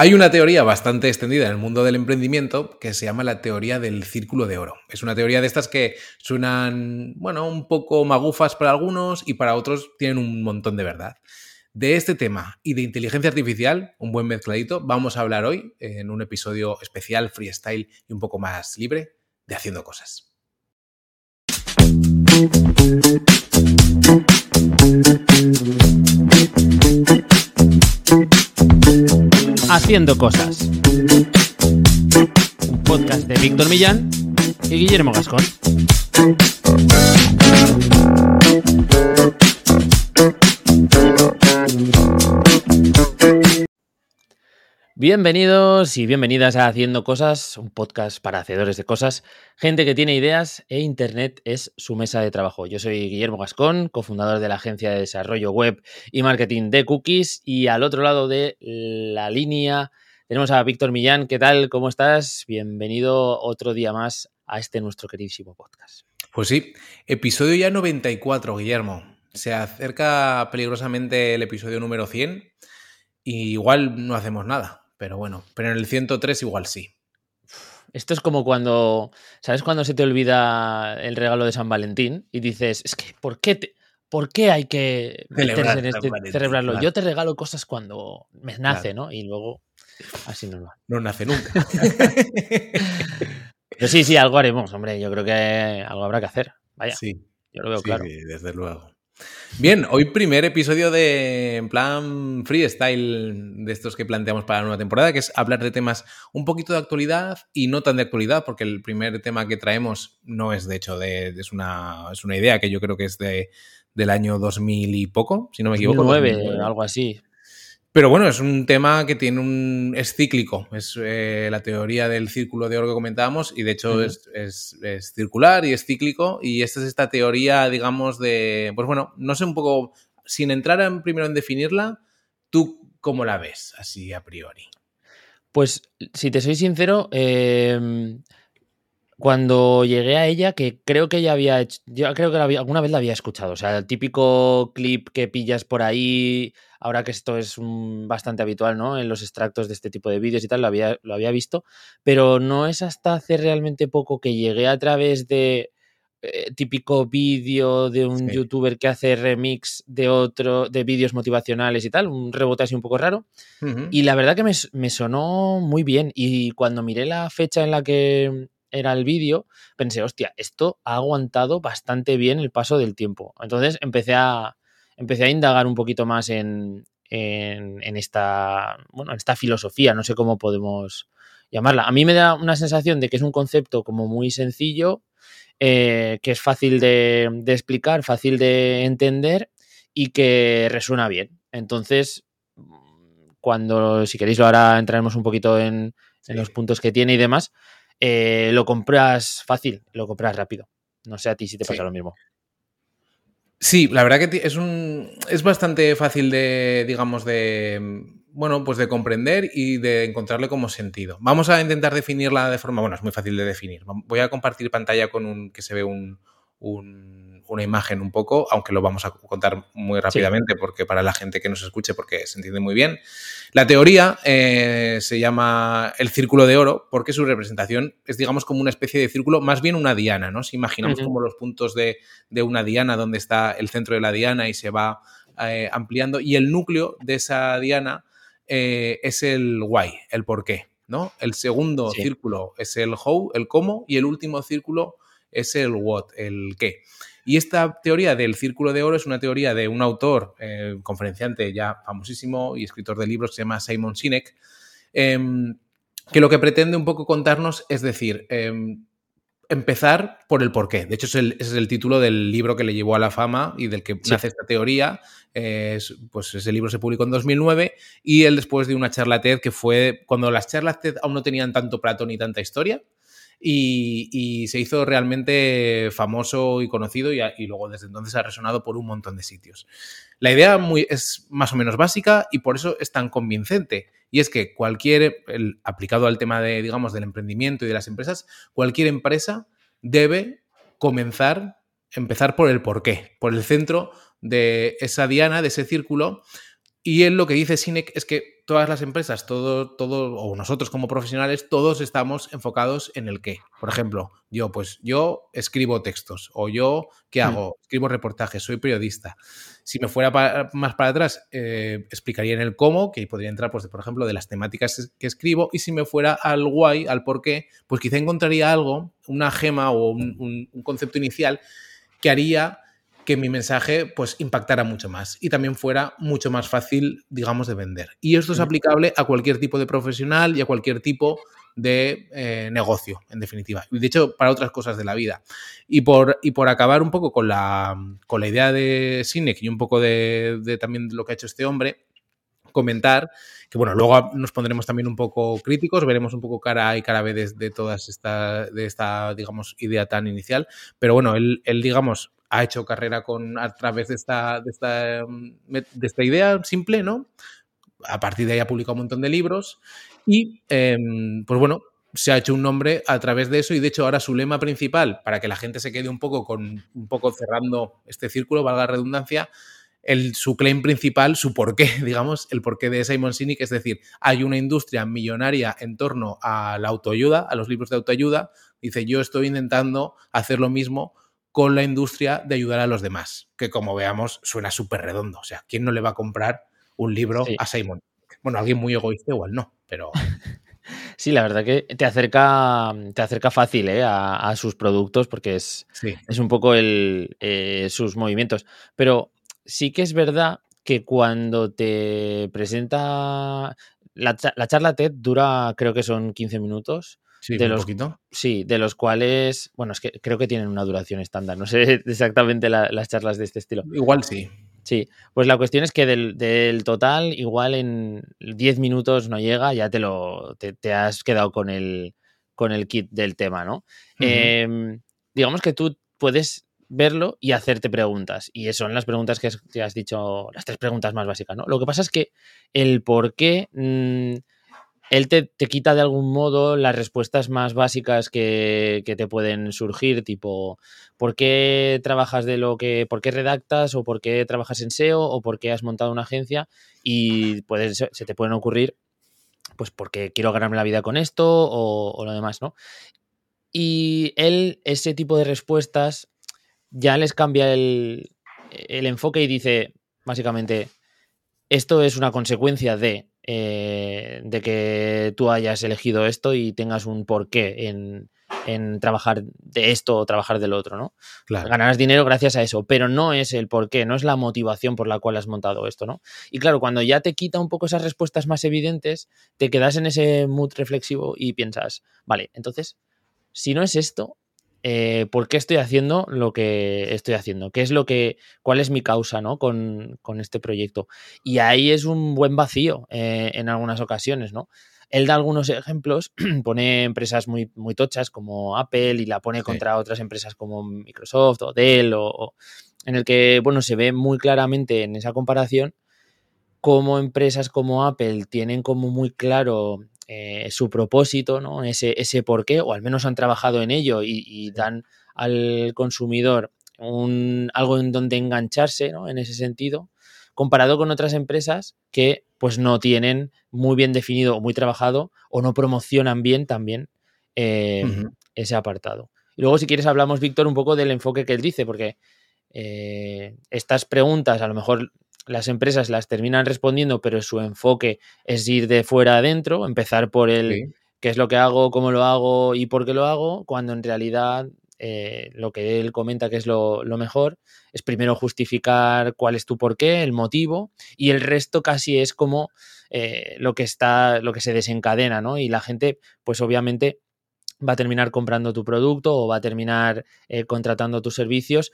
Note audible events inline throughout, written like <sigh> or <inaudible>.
Hay una teoría bastante extendida en el mundo del emprendimiento que se llama la teoría del círculo de oro. Es una teoría de estas que suenan, bueno, un poco magufas para algunos y para otros tienen un montón de verdad. De este tema y de inteligencia artificial, un buen mezcladito, vamos a hablar hoy en un episodio especial, freestyle y un poco más libre de Haciendo Cosas. Haciendo Cosas. Un podcast de Víctor Millán y Guillermo Gascón. Bienvenidos y bienvenidas a Haciendo Cosas, un podcast para hacedores de cosas, gente que tiene ideas e Internet es su mesa de trabajo. Yo soy Guillermo Gascón, cofundador de la agencia de desarrollo web y marketing de Cookies y al otro lado de la línea tenemos a Víctor Millán. ¿Qué tal? ¿Cómo estás? Bienvenido otro día más a este nuestro queridísimo podcast. Pues sí, episodio ya 94, Guillermo. Se acerca peligrosamente el episodio número 100 y igual no hacemos nada. Pero bueno, pero en el 103 igual sí. Esto es como cuando, ¿sabes cuando se te olvida el regalo de San Valentín y dices, es que, ¿por qué, te, ¿por qué hay que Celebrar en este, Valentín, celebrarlo? claro. Yo te regalo cosas cuando me nace, ¿no? Y luego así no va. No nace nunca. <laughs> Pero sí, sí, algo haremos, hombre. Yo creo que algo habrá que hacer. Vaya, sí, yo lo veo sí, claro. sí, desde luego. Bien, hoy primer episodio de, en plan freestyle de estos que planteamos para la nueva temporada, que es hablar de temas un poquito de actualidad y no tan de actualidad, porque el primer tema que traemos no es de hecho de, es, una, es una idea que yo creo que es de, del año 2000 y poco, si no me equivoco. 2009, 2009. algo así. Pero bueno, es un tema que tiene un. es cíclico. Es eh, la teoría del círculo de oro que comentábamos, y de hecho es, es- es circular y es cíclico. Y esta es esta teoría, digamos, de. Pues bueno, no sé un poco. Sin entrar en- primero en definirla, ¿tú cómo la ves así a priori? Pues, si te soy sincero, eh, cuando llegué a ella, que creo que ella había hecho, yo creo que la había- alguna vez la había escuchado, o sea, el típico clip que pillas por ahí, ahora que esto es bastante habitual, ¿no? En los extractos de este tipo de vídeos y tal, lo había, lo había visto, pero no es hasta hace realmente poco que llegué a través de eh, típico vídeo de un Sí. youtuber que hace remix de otro, de vídeos motivacionales y tal, un rebote así un poco raro. Y la verdad que me, me sonó muy bien. Y cuando miré la fecha en la que era el vídeo, pensé, hostia, esto ha aguantado bastante bien el paso del tiempo. Entonces empecé a, empecé a indagar un poquito más en, en, en esta, bueno, en esta filosofía, no sé cómo podemos llamarla. A mí me da una sensación de que es un concepto como muy sencillo, eh, que es fácil de, de explicar, fácil de entender y que resuena bien. Entonces, cuando, si queréis, ahora entraremos un poquito en, en los puntos que tiene y demás, eh, lo compras fácil, lo compras rápido. No sé a ti si te Sí. pasa lo mismo. Sí, la verdad que es un es bastante fácil de, digamos, de bueno, pues de comprender y de encontrarle como sentido. Vamos a intentar definirla de forma, bueno, es muy fácil de definir. Voy a compartir pantalla con un que se ve un, un- una imagen un poco, aunque lo vamos a contar muy rápidamente porque para la gente que nos escuche porque se entiende muy bien. La teoría eh, se llama el círculo de oro porque su representación es, digamos, como una especie de círculo, más bien una diana, ¿no? Si imaginamos como los puntos de, de una diana donde está el centro de la diana y se va eh, ampliando y el núcleo de esa diana eh, es el why, el por qué, ¿no? El segundo Sí. círculo es el how, el cómo y el último círculo es el what, el qué. Y esta teoría del círculo de oro es una teoría de un autor, eh, conferenciante ya famosísimo y escritor de libros que se llama Simon Sinek, em, que lo que pretende un poco contarnos es decir, em, empezar por el porqué. De hecho, es el, ese es el título del libro que le llevó a la fama y del que Sí. nace esta teoría. Es- pues ese libro se publicó en 2009 y él después de una charla TED que fue cuando las charlas TED aún no tenían tanto plato ni tanta historia. Y, se hizo realmente famoso y conocido y, luego desde entonces ha resonado por un montón de sitios. La idea es más o menos básica y por eso es tan convincente. Y es que cualquier, aplicado al tema de, digamos, del emprendimiento y de las empresas, cualquier empresa debe comenzar, empezar por el porqué, por el centro de esa diana, de ese círculo, Y él lo que dice Sinek es que todas las empresas, todo, todo, o nosotros como profesionales, todos estamos enfocados en el qué. Por ejemplo, yo, pues yo escribo textos, o yo, ¿qué hago? Escribo reportajes, soy periodista. Si me fuera más para atrás, eh, explicaría en el cómo, que podría entrar, pues, por ejemplo, de las temáticas que escribo, y si me fuera al guay, al por qué, pues quizá encontraría algo, una gema o un, un concepto inicial que haría que mi mensaje pues impactara mucho más y también fuera mucho más fácil, digamos, de vender. Y esto es aplicable a cualquier tipo de profesional y a cualquier tipo de eh, negocio, en definitiva. Y de hecho, para otras cosas de la vida. Y por, y por acabar un poco con la, con la idea de Sinek y un poco de, de también lo que ha hecho este hombre, comentar que bueno, luego nos pondremos también un poco críticos, veremos un poco cara A y cara B de, de todas esta, de esta, digamos, idea tan inicial, pero bueno, él, él digamos, ha hecho carrera con, a través de esta, de esta, de esta idea simple, ¿no? A partir de ahí ha publicado un montón de libros y, em, pues bueno, se ha hecho un nombre a través de eso y de hecho ahora su lema principal, para que la gente se quede un poco con un poco cerrando este círculo, valga la redundancia, el, su claim principal, su porqué, <laughs> digamos, el porqué de Simon Sinek, es decir, hay una industria millonaria en torno a la autoayuda, a los libros de autoayuda, dice, yo estoy intentando hacer lo mismo con la industria de ayudar a los demás, que como veamos suena súper redondo. O sea, ¿quién no le va a comprar un libro a Simon? Bueno, alguien muy egoísta igual no, pero... <laughs> Sí, la verdad que te acerca, te acerca fácil ¿eh? a, sus productos porque es, es un poco el, eh, sus movimientos. Pero sí que es verdad que cuando te presenta la, la charla TED dura, creo que son 15 minutos. Sí, de un los, poquito. Sí, de los cuales, bueno, es que creo que tienen una duración estándar. No sé <laughs> exactamente la, las charlas de este estilo. Igual sí. Sí, pues la cuestión es que del, del total, igual en 10 minutos no llega, ya te lo te, te, has quedado con el, con el kit del tema, ¿no? Uh -huh. eh, digamos que tú puedes verlo y hacerte preguntas. Y son las preguntas que has, que has, dicho, las tres preguntas más básicas, ¿no? Lo que pasa es que el por qué. Mmm, él te, te, quita de algún modo las respuestas más básicas que, que, te pueden surgir, tipo, ¿por qué trabajas de lo que, por qué redactas o por qué trabajas en SEO o por qué has montado una agencia? Y puedes, se te pueden ocurrir, pues, porque quiero ganarme la vida con esto o, o lo demás, ¿no? Y él, ese tipo de respuestas, ya les cambia el, el enfoque y dice, básicamente, esto es una consecuencia de eh, de que tú hayas elegido esto y tengas un porqué en, en trabajar de esto o trabajar del otro, ¿no? Claro. Ganarás dinero gracias a eso, pero no es el porqué, no es la motivación por la cual has montado esto, ¿no? Y claro, cuando ya te quita un poco esas respuestas más evidentes, te quedas en ese mood reflexivo y piensas, vale, entonces, si no es esto, eh, por qué estoy haciendo lo que estoy haciendo, qué es lo que, cuál es mi causa ¿no? con, con este proyecto. Y ahí es un buen vacío eh, en algunas ocasiones, ¿no? Él da algunos ejemplos, <clears throat> pone empresas muy, muy tochas como Apple y la pone sí. contra otras empresas como Microsoft o Dell, o, o, en el que, bueno, se ve muy claramente en esa comparación cómo empresas como Apple tienen como muy claro eh, su propósito, ¿no? ese, ese por qué, o al menos han trabajado en ello y, y dan al consumidor un, algo en donde engancharse ¿no? en ese sentido, comparado con otras empresas que pues no tienen muy bien definido o muy trabajado o no promocionan bien también eh, uh -huh. ese apartado. Y luego si quieres hablamos, Víctor, un poco del enfoque que él dice, porque eh, estas preguntas a lo mejor las empresas las terminan respondiendo, pero su enfoque es ir de fuera adentro, empezar por el sí. qué es lo que hago, cómo lo hago y por qué lo hago, cuando en realidad eh, lo que él comenta que es lo, lo, mejor es primero justificar cuál es tu porqué, el motivo, y el resto casi es como eh, lo que está, lo que se desencadena, ¿no? Y la gente, pues obviamente va a terminar comprando tu producto o va a terminar eh, contratando tus servicios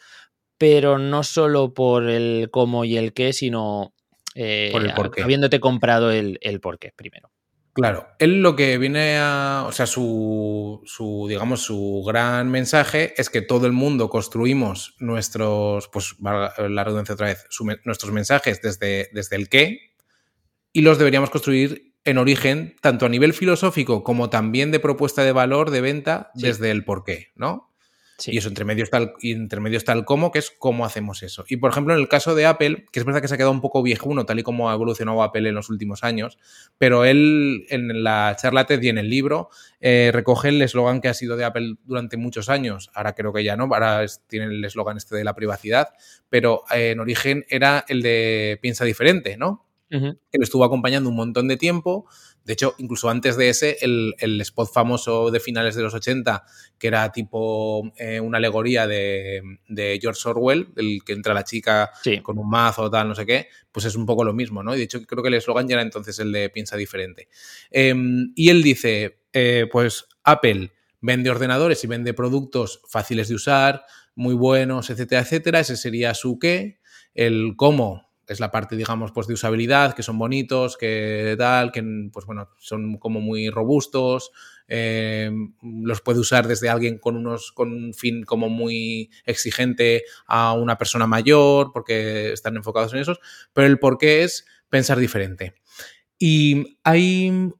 pero no solo por el cómo y el qué, sino eh, por el porqué. habiéndote comprado el, el porqué primero. Claro, él lo que viene a, o sea, su, su, digamos, su gran mensaje es que todo el mundo construimos nuestros, pues, la redundancia otra vez, su, nuestros mensajes desde, desde el qué y los deberíamos construir en origen, tanto a nivel filosófico como también de propuesta de valor de venta, sí. desde el por qué, Y eso, entre medio, está el, y entre medio está el cómo, que es cómo hacemos eso. Y por ejemplo, en el caso de Apple, que es verdad que se ha quedado un poco viejuno, tal y como ha evolucionado Apple en los últimos años, pero él en la charla TED y en el libro eh, recoge el eslogan que ha sido de Apple durante muchos años. Ahora creo que ya no, ahora tiene el eslogan este de la privacidad, pero eh, en origen era el de piensa diferente, ¿no? Que lo estuvo acompañando un montón de tiempo de hecho, incluso antes de ese, el, spot famoso de finales de los 80, que era tipo eh, una alegoría de, George Orwell, el que entra la chica con un mazo o tal, no sé qué, pues es un poco lo mismo, ¿no? Y de hecho, creo que el eslogan ya era entonces el de piensa diferente. Em, y él dice, eh, pues Apple vende ordenadores y vende productos fáciles de usar, muy buenos, etcétera, etcétera. Ese sería su qué. El cómo es la parte, digamos, pues de usabilidad, que son bonitos, que tal, que pues bueno, son como muy robustos, eh, los puede usar desde alguien con unos, con un fin como muy exigente a una persona mayor, porque están enfocados en esos, pero el por qué es pensar diferente. Y hay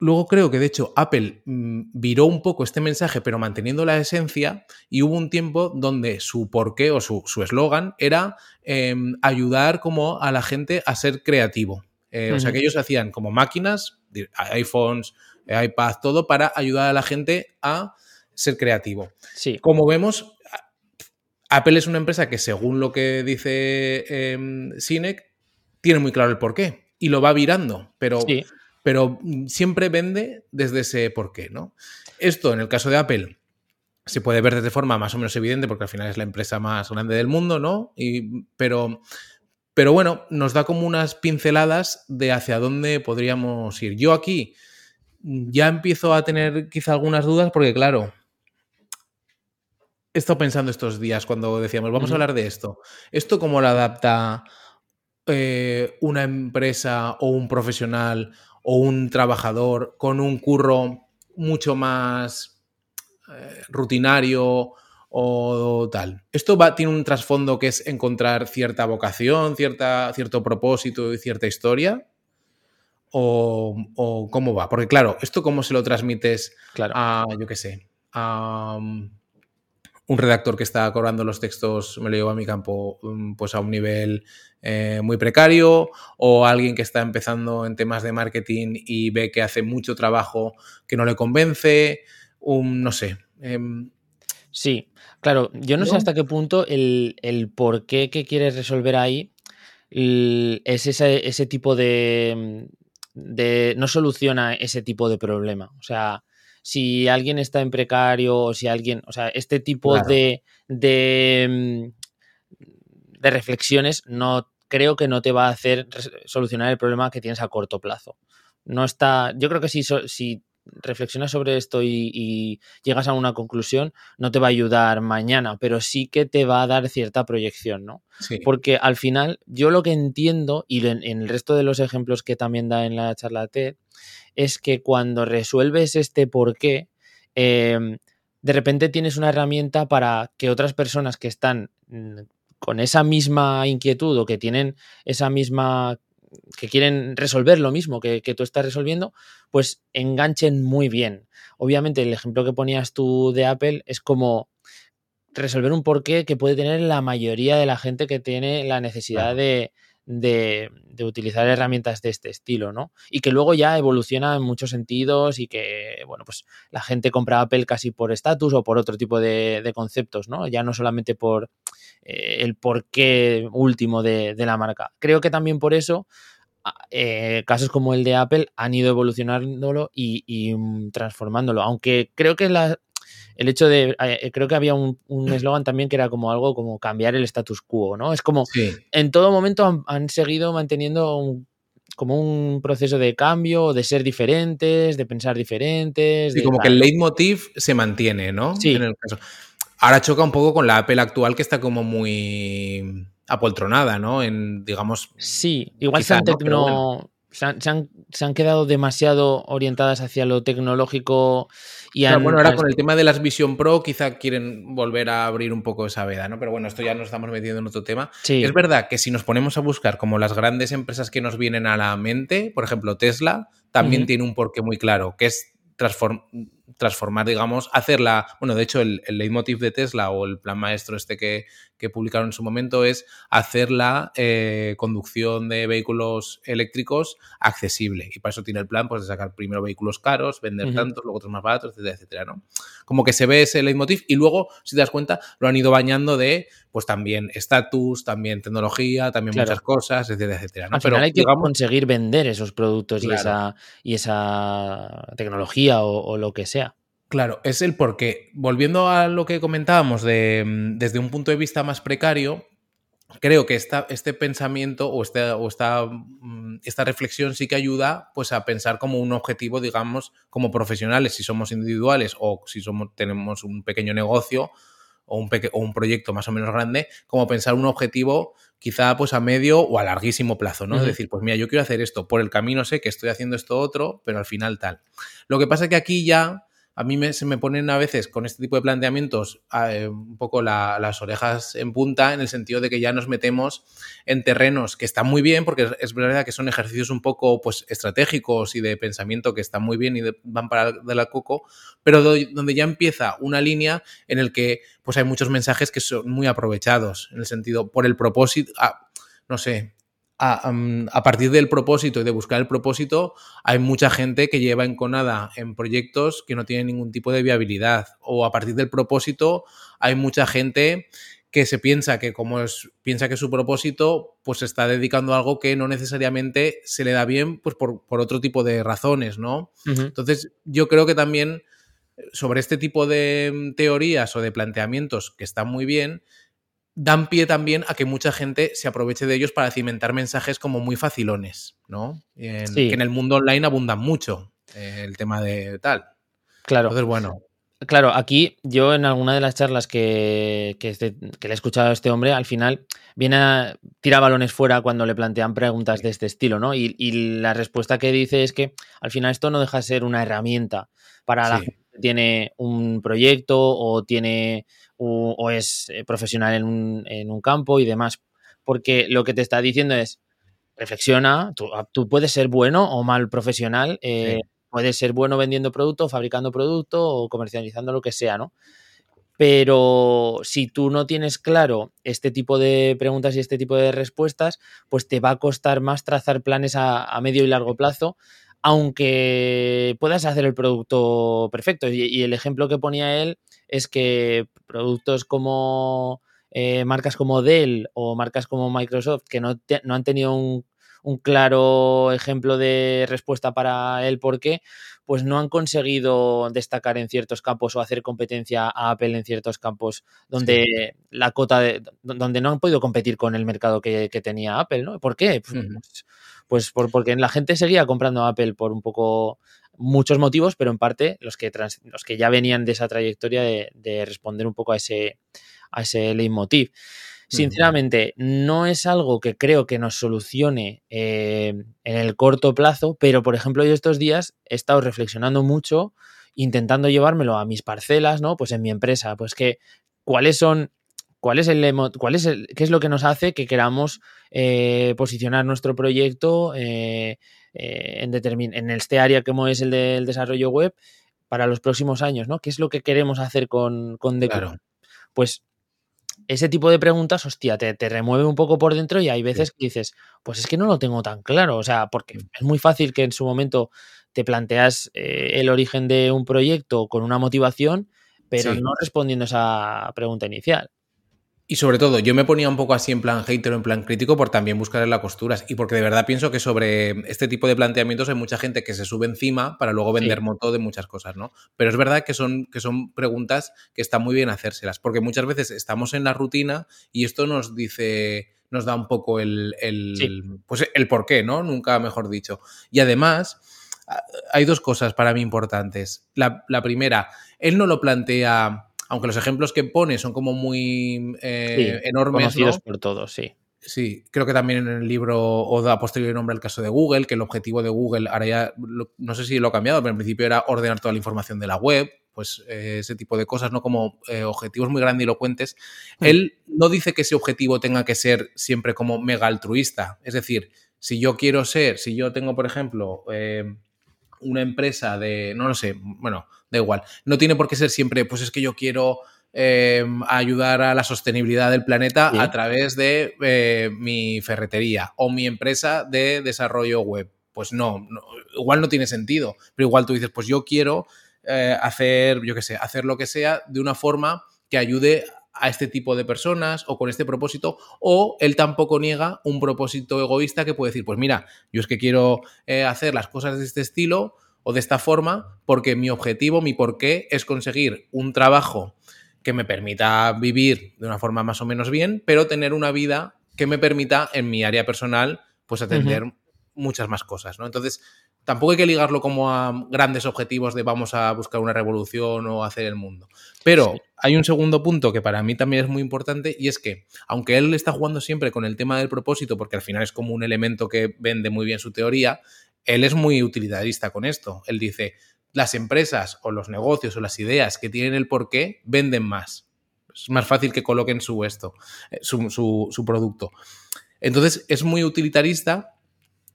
Luego creo que de hecho Apple mm, viró un poco este mensaje, pero manteniendo la esencia, y hubo un tiempo donde su porqué o su eslogan era em, ayudar como a la gente a ser creativo. Eh, o sea que ellos hacían como máquinas, iPhones, iPad, todo para ayudar a la gente a ser creativo. Sí. Como vemos, Apple es una empresa que según lo que dice eh, tiene muy claro el porqué y lo va virando, pero pero mm, siempre vende desde ese porqué, ¿no? Esto, en el caso de Apple, se puede ver de forma más o menos evidente porque al final es la empresa más grande del mundo, ¿no? Y, pero, pero bueno, nos da como unas pinceladas de hacia dónde podríamos ir. Yo aquí ya empiezo a tener quizá algunas dudas porque, claro, he estado pensando estos días cuando decíamos, vamos a hablar de esto. ¿Esto cómo lo adapta eh, una empresa o un profesional o un trabajador con un curro mucho más eh, rutinario o tal. Esto va, tiene un trasfondo que es encontrar cierta vocación, cierta, cierto propósito y cierta historia. O, cómo va. Porque claro, esto cómo se lo transmites a, yo qué sé, a, un redactor que está cobrando los textos me lo llevo a mi campo mm, pues a un nivel eh, muy precario o alguien que está empezando en temas de marketing y ve que hace mucho trabajo que no le convence, un, no sé. Em, sí, claro, yo no, sé hasta qué punto el, por qué que quieres resolver ahí es ese, ese tipo de, de... no soluciona ese tipo de problema. O sea, si alguien está en precario o si alguien, o sea, este tipo de, de, mm, de, reflexiones no creo que no te va a hacer solucionar el problema que tienes a corto plazo. No está, yo creo que si, si reflexionas sobre esto y, llegas a una conclusión, no te va a ayudar mañana, pero sí que te va a dar cierta proyección, ¿no? Porque al final, yo lo que entiendo, y en, el resto de los ejemplos que también da en la charla TED, es que cuando resuelves este por qué, em, de repente tienes una herramienta para que otras personas que están mm, con esa misma inquietud o que tienen esa misma que quieren resolver lo mismo que, tú estás resolviendo, pues enganchen muy bien. Obviamente el ejemplo que ponías tú de Apple es como resolver un porqué que puede tener la mayoría de la gente que tiene la necesidad de, de, utilizar herramientas de este estilo, ¿no? Y que luego ya evoluciona en muchos sentidos y que, bueno, pues la gente compra Apple casi por estatus o por otro tipo de, conceptos, ¿no? Ya no solamente por eh, el porqué último de, la marca. Creo que también por eso eh, casos como el de Apple han ido evolucionándolo y, y mm, transformándolo. Aunque creo que la, el hecho de, eh, creo que había un eslogan también que era como algo como cambiar el status quo, ¿no? Es como, en todo momento han, seguido manteniendo como un proceso de cambio, de ser diferentes, de pensar diferentes. Sí, como que el leitmotiv se mantiene, ¿no? Sí. Ahora choca un poco con la Apple actual que está como muy apoltronada, ¿no? En, digamos... Sí, igual se han, se han, quedado demasiado orientadas hacia lo tecnológico y bueno, ahora con el tema de las Vision Pro quizá quieren volver a abrir un poco esa veda, ¿no? Pero bueno, esto ya nos estamos metiendo en otro tema. Es verdad que si nos ponemos a buscar como las grandes empresas que nos vienen a la mente, por ejemplo Tesla, también tiene un porqué muy claro, que es transformar, digamos, hacerla, bueno, de hecho el, el leitmotiv de Tesla o el plan maestro este que, que publicaron en su momento es hacer la eh, conducción de vehículos eléctricos accesible. Y para eso tiene el plan pues, de sacar primero vehículos caros, vender tantos, luego otros más baratos, etcétera, etcétera, ¿no? Como que se ve ese leitmotiv y luego, si te das cuenta, lo han ido bañando de, pues también estatus, también tecnología, también Claro. muchas cosas, etcétera, etcétera, ¿no? Al final hay que digamos, conseguir vender esos productos y, esa, y esa tecnología o, o lo que sea. Claro, es el porqué. Volviendo a lo que comentábamos de, mm, desde un punto de vista más precario, creo que esta, este pensamiento o, esta, o esta, mm, esta reflexión sí que ayuda pues, a pensar como un objetivo, digamos, como profesionales, si somos individuales o si somos, tenemos un pequeño negocio o un, peque- o un proyecto más o menos grande, como pensar un objetivo quizá pues a medio o a larguísimo plazo, ¿no? Es decir, pues mira, yo quiero hacer esto, por el camino sé que estoy haciendo esto otro, pero al final tal. Lo que pasa es que aquí ya a mí me- se me ponen a veces con este tipo de planteamientos eh, un poco la- las orejas en punta en el sentido de que ya nos metemos en terrenos que están muy bien porque es, verdad que son ejercicios un poco pues estratégicos y de pensamiento que están muy bien y van para de la coco, pero do- donde ya empieza una línea en el que pues hay muchos mensajes que son muy aprovechados en el sentido por el propósito, no sé, a, partir del propósito y de buscar el propósito, hay mucha gente que lleva enconada en proyectos que no tienen ningún tipo de viabilidad. O a partir del propósito, hay mucha gente que se piensa que como es, piensa que su propósito, pues se está dedicando a algo que no necesariamente se le da bien, pues por, por otro tipo de razones, ¿no? Entonces, yo creo que también eh, sobre este tipo de mm, teorías o de planteamientos que están muy bien, dan pie también a que mucha gente se aproveche de ellos para cimentar mensajes como muy facilones, ¿no? En- Sí. Que en el mundo online abundan mucho eh, el tema de tal. Claro. Entonces, bueno, Claro, aquí yo en alguna de las charlas que, que, este- que le he escuchado a este hombre, al final viene a tirar balones fuera cuando le plantean preguntas de este estilo, ¿no? Y, y la respuesta que dice es que al final esto no deja de ser una herramienta para la gente tiene un proyecto o tiene u- o es eh, profesional en un, en un campo y demás. Porque lo que te está diciendo es, reflexiona, tú, tú puedes ser bueno o mal profesional, eh, Sí. puedes ser bueno vendiendo producto, fabricando producto o comercializando lo que sea, ¿no? Pero si tú no tienes claro este tipo de preguntas y este tipo de respuestas, pues te va a costar más trazar planes a, a medio y largo plazo, aunque puedas hacer el producto perfecto. Y, el ejemplo que ponía él es que productos como eh, marcas como Dell o marcas como Microsoft que no, no han tenido un, claro ejemplo de respuesta para el por qué, pues no han conseguido destacar en ciertos campos o hacer competencia a Apple en ciertos campos donde la cota de, donde no han podido competir con el mercado que, que tenía Apple, ¿no? ¿Por qué? Pues, Ujú. pues por- porque la gente seguía comprando Apple por un poco muchos motivos, pero en parte los que, trans- los que ya venían de esa trayectoria de, de responder un poco a ese, a ese leitmotiv. Sinceramente, no es algo que creo que nos solucione eh, en el corto plazo, pero por ejemplo, yo estos días he estado reflexionando mucho, intentando llevármelo a mis parcelas, ¿no? Pues en mi empresa, pues que cuáles son, cuál es el, cuál es el, qué es lo que nos hace que queramos eh, posicionar nuestro proyecto eh, eh, en, este área como es el del desarrollo web para los próximos años, ¿no? ¿Qué es lo que queremos hacer con, con? Claro. Pues ese tipo de preguntas, hostia, te, te remueve un poco por dentro y hay veces que dices, pues es que no lo tengo tan claro, o sea, porque Mm. es muy fácil que en su momento te planteas eh, el origen de un proyecto con una motivación, pero Sí. no respondiendo esa pregunta inicial. Y sobre todo, yo me ponía un poco así en plan hater o en plan crítico por también buscar las costuras. Y porque de verdad pienso que sobre este tipo de planteamientos hay mucha gente que se sube encima para luego vender Sí. moto de muchas cosas, ¿no? Pero es verdad que son, que son preguntas que está muy bien hacérselas. Porque muchas veces estamos en la rutina y esto nos dice, nos da un poco el, el, Sí. pues el por qué, ¿no? Nunca mejor dicho. Y además, hay dos cosas para mí importantes. La, la primera, él no lo plantea, aunque los ejemplos que pone son como muy eh, Sí, enormes, conocidos ¿no? por todos, sí. Sí, creo que también en el libro o da posterior nombre al caso de Google, que el objetivo de Google, ahora ya, lo- no sé si lo ha cambiado, pero en principio era ordenar toda la información de la web, pues eh, ese tipo de cosas, ¿no? Como eh, objetivos muy grandilocuentes. Mm. Él no dice que ese objetivo tenga que ser siempre como mega altruista. Es decir, si yo quiero ser, si yo tengo, por ejemplo, eh, una empresa de, no lo sé, bueno, da igual, no tiene por qué ser siempre, pues es que yo quiero eh, ayudar a la sostenibilidad del planeta a través de eh, mi ferretería o mi empresa de desarrollo web. Pues no, igual no tiene sentido, pero igual tú dices, pues yo quiero eh, hacer, yo qué sé, hacer lo que sea de una forma que ayude a este tipo de personas o con este propósito, o él tampoco niega un propósito egoísta que puede decir, pues mira, yo es que quiero hacer las cosas de este estilo o de esta forma porque mi objetivo, mi porqué es conseguir un trabajo que me permita vivir de una forma más o menos bien, pero tener una vida que me permita en mi área personal pues atender muchas más cosas, ¿no? Entonces, tampoco hay que ligarlo como a grandes objetivos de vamos a buscar una revolución o hacer el mundo. Pero hay un segundo punto que para mí también es muy importante y es que, aunque él está jugando siempre con el tema del propósito, porque al final es como un elemento que vende muy bien su teoría, él es muy utilitarista con esto. Él dice, las empresas o los negocios o las ideas que tienen el porqué venden más. Es más fácil que coloquen su esto, eh, su, producto. Entonces es muy utilitarista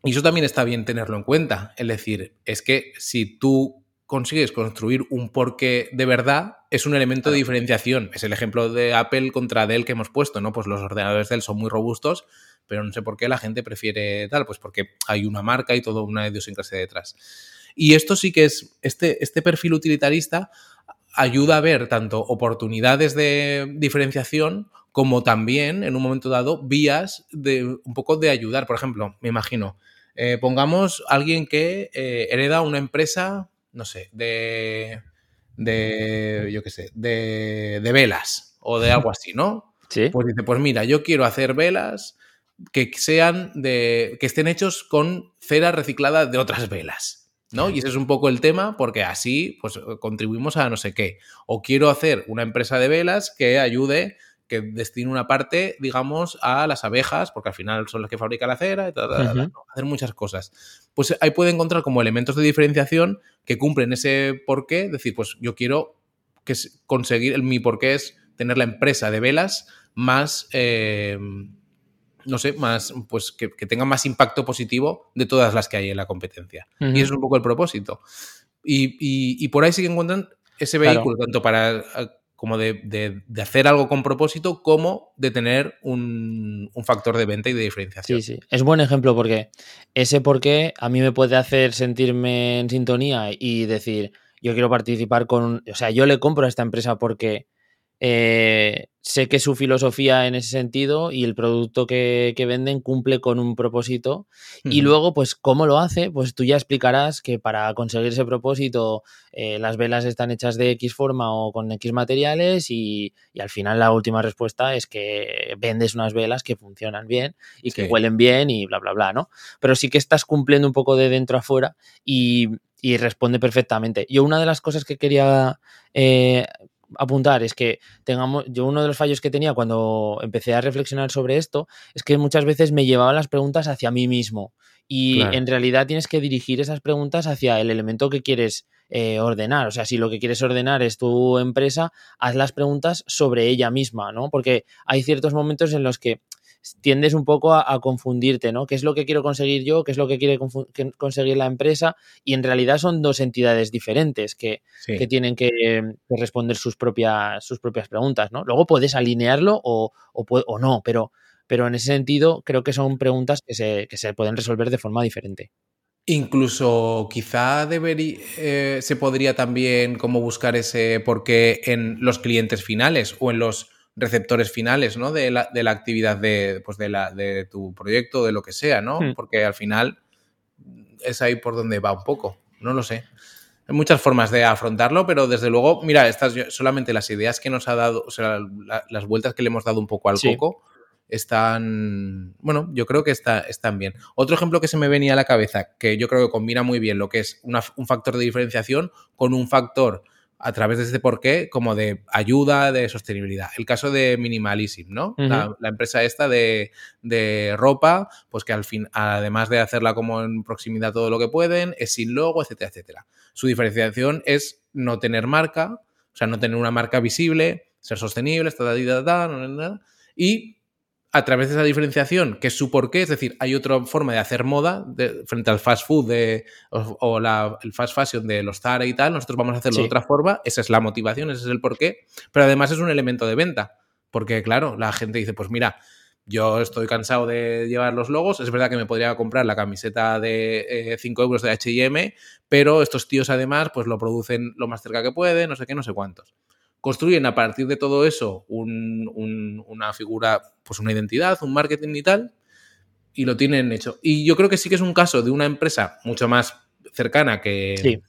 y eso también está bien tenerlo en cuenta. Es decir, es que si tú consigues construir un porqué de verdad, es un elemento de diferenciación. Es el ejemplo de Apple contra Dell que hemos puesto, ¿no? Pues los ordenadores Dell son muy robustos, pero no sé por qué la gente prefiere tal, pues porque hay una marca y toda una idiosincrasia detrás. Y esto sí que es, este, este perfil utilitarista ayuda a ver tanto oportunidades de diferenciación como también, en un momento dado, vías de un poco de ayudar. Por ejemplo, me imagino, eh, pongamos alguien que eh, hereda una empresa, no sé, de, de yo qué sé, de, de, velas o de algo así, ¿no? <laughs> Sí. Pues dice, pues mira, yo quiero hacer velas que sean de, que estén hechos con cera reciclada de otras velas. ¿no? Y ese es un poco el tema, porque así pues, contribuimos a no sé qué. O quiero hacer una empresa de velas que ayude, que destine una parte, digamos, a las abejas, porque al final son las que fabrican la cera, y hacer muchas cosas. Pues ahí puede encontrar como elementos de diferenciación que cumplen ese porqué, decir, pues yo quiero que conseguir, mi porqué es tener la empresa de velas más... Eh, no sé, más, pues que, tenga más impacto positivo de todas las que hay en la competencia. Y eso es un poco el propósito. Y, por ahí sí que encuentran ese vehículo, tanto para como de, hacer algo con propósito, como de tener un, factor de venta y de diferenciación. Sí, sí. Es buen ejemplo porque ese por qué a mí me puede hacer sentirme en sintonía y decir, yo quiero participar con. O sea, yo le compro a esta empresa porque eh, sé que su filosofía en ese sentido y el producto que, venden cumple con un propósito. Y luego, pues, ¿cómo lo hace? Pues tú ya explicarás que para conseguir ese propósito eh, las velas están hechas de X forma o con X materiales y, al final la última respuesta es que vendes unas velas que funcionan bien y que huelen bien y bla, bla, bla, ¿no? Pero sí que estás cumpliendo un poco de dentro a fuera y, responde perfectamente. Yo una de las cosas que quería eh, apuntar es que tengamos, yo uno de los fallos que tenía cuando empecé a reflexionar sobre esto es que muchas veces me llevaban las preguntas hacia mí mismo y en realidad tienes que dirigir esas preguntas hacia el elemento que quieres eh, ordenar. O sea, si lo que quieres ordenar es tu empresa, haz las preguntas sobre ella misma, ¿no? Porque hay ciertos momentos en los que tiendes un poco a, confundirte, ¿no? ¿Qué es lo que quiero conseguir yo? ¿Qué es lo que quiere conseguir la empresa? Y en realidad son dos entidades diferentes que, tienen que, responder sus propias, sus propias preguntas, ¿no? Luego puedes alinearlo o, o, no, pero, pero en ese sentido creo que son preguntas que se, que se pueden resolver de forma diferente. Incluso quizá debería, eh, se podría también como buscar ese porqué en los clientes finales o en los receptores finales, ¿no? De la, de la actividad de, pues de, la, de tu proyecto, de lo que sea, ¿no? Hmm. Porque al final es ahí por donde va un poco, no lo sé. Hay muchas formas de afrontarlo, pero desde luego, mira, estas solamente las ideas que nos ha dado, o sea, las vueltas que le hemos dado un poco al coco, están, bueno, yo creo que está, están bien. Otro ejemplo que se me venía a la cabeza, que yo creo que combina muy bien lo que es un factor de diferenciación con un factor a través de este porqué como de ayuda, de sostenibilidad. El caso de Minimalism, ¿no? la, empresa esta de, ropa, pues que al fin, además de hacerla como en proximidad todo lo que pueden, es sin logo, etcétera, etcétera. Su diferenciación es no tener marca, o sea, no tener una marca visible, ser sostenible, y a través de esa diferenciación, que es su porqué, es decir, hay otra forma de hacer moda frente al fast food de, o, el fast fashion de los Zara y tal, nosotros vamos a hacerlo de otra forma, esa es la motivación, ese es el porqué, pero además es un elemento de venta, porque claro, la gente dice, pues mira, yo estoy cansado de llevar los logos. Es verdad que me podría comprar la camiseta de 5 eh, euros de HM, pero estos tíos además pues lo producen lo más cerca que pueden, no sé qué, no sé cuántos. Construyen a partir de todo eso una figura, pues una identidad, un marketing y tal, y lo tienen hecho. Y yo creo que sí que es un caso de una empresa mucho más cercana que,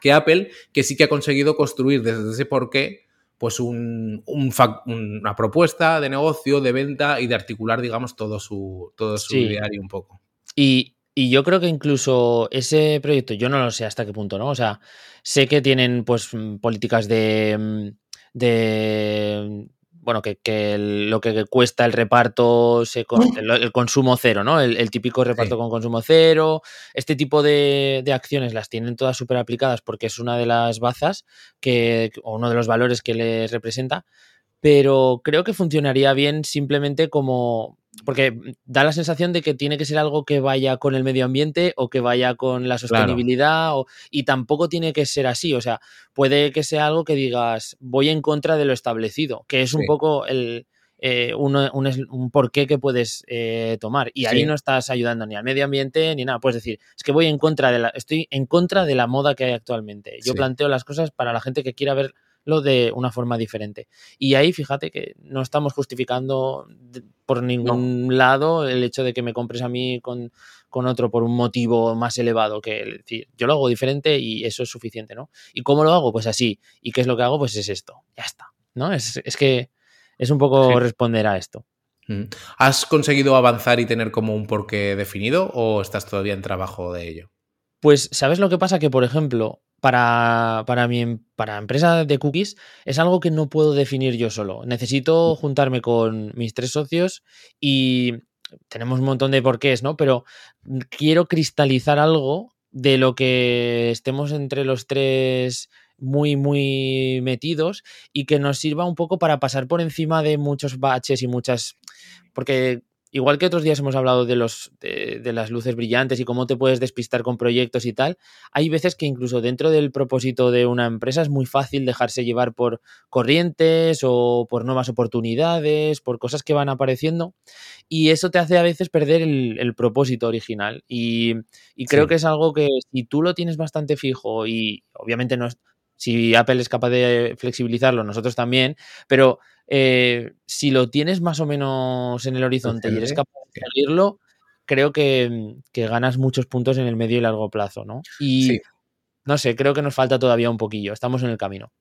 que Apple, que sí que ha conseguido construir desde ese porqué pues un, una propuesta de negocio, de venta y de articular, digamos, todo su, todo su diario un poco. Y, yo creo que incluso ese proyecto, yo no lo sé hasta qué punto, ¿no? O sea, sé que tienen pues políticas de, de bueno, que, lo que cuesta el reparto, se, el, consumo cero, ¿no? El, típico reparto con consumo cero. Este tipo de, acciones las tienen todas súper aplicadas porque es una de las bazas que, o uno de los valores que les representa. Pero creo que funcionaría bien simplemente como porque da la sensación de que tiene que ser algo que vaya con el medio ambiente o que vaya con la sostenibilidad y tampoco tiene que ser así, o sea, puede que sea algo que digas voy en contra de lo establecido, que es un poco el, eh, un, porqué que puedes eh, tomar y ahí no estás ayudando ni al medio ambiente ni nada, puedes decir, es que voy en contra de la, estoy en contra de la moda que hay actualmente, yo planteo las cosas para la gente que quiera ver lo de una forma diferente. Y ahí fíjate que no estamos justificando por ningún lado el hecho de que me compres a mí con, con, otro por un motivo más elevado que decir, yo lo hago diferente y eso es suficiente, ¿no? ¿Y cómo lo hago? Pues así. ¿Y qué es lo que hago? Pues es esto. Ya está. ¿No? Es, que es un poco responder a esto. Mm. ¿Has conseguido avanzar y tener como un porqué definido o estás todavía en trabajo de ello? Pues, ¿sabes lo que pasa? Que, por ejemplo, para, para mi em, para empresa de cookies es algo que no puedo definir yo solo. Necesito juntarme con mis tres socios y tenemos un montón de porqués, ¿no? Pero quiero cristalizar algo de lo que estemos entre los tres muy, muy metidos y que nos sirva un poco para pasar por encima de muchos baches y muchas... Porque igual que otros días hemos hablado de, los, de, las luces brillantes y cómo te puedes despistar con proyectos y tal, hay veces que incluso dentro del propósito de una empresa es muy fácil dejarse llevar por corrientes o por nuevas oportunidades, por cosas que van apareciendo y eso te hace a veces perder el, propósito original. Y, creo que es algo que si tú lo tienes bastante fijo y obviamente no es, si Apple es capaz de flexibilizarlo, nosotros también, pero eh, si lo tienes más o menos en el horizonte y eres capaz de seguirlo, creo que, ganas muchos puntos en el medio y largo plazo, ¿no? Y no sé, creo que nos falta todavía un poquillo, estamos en el camino.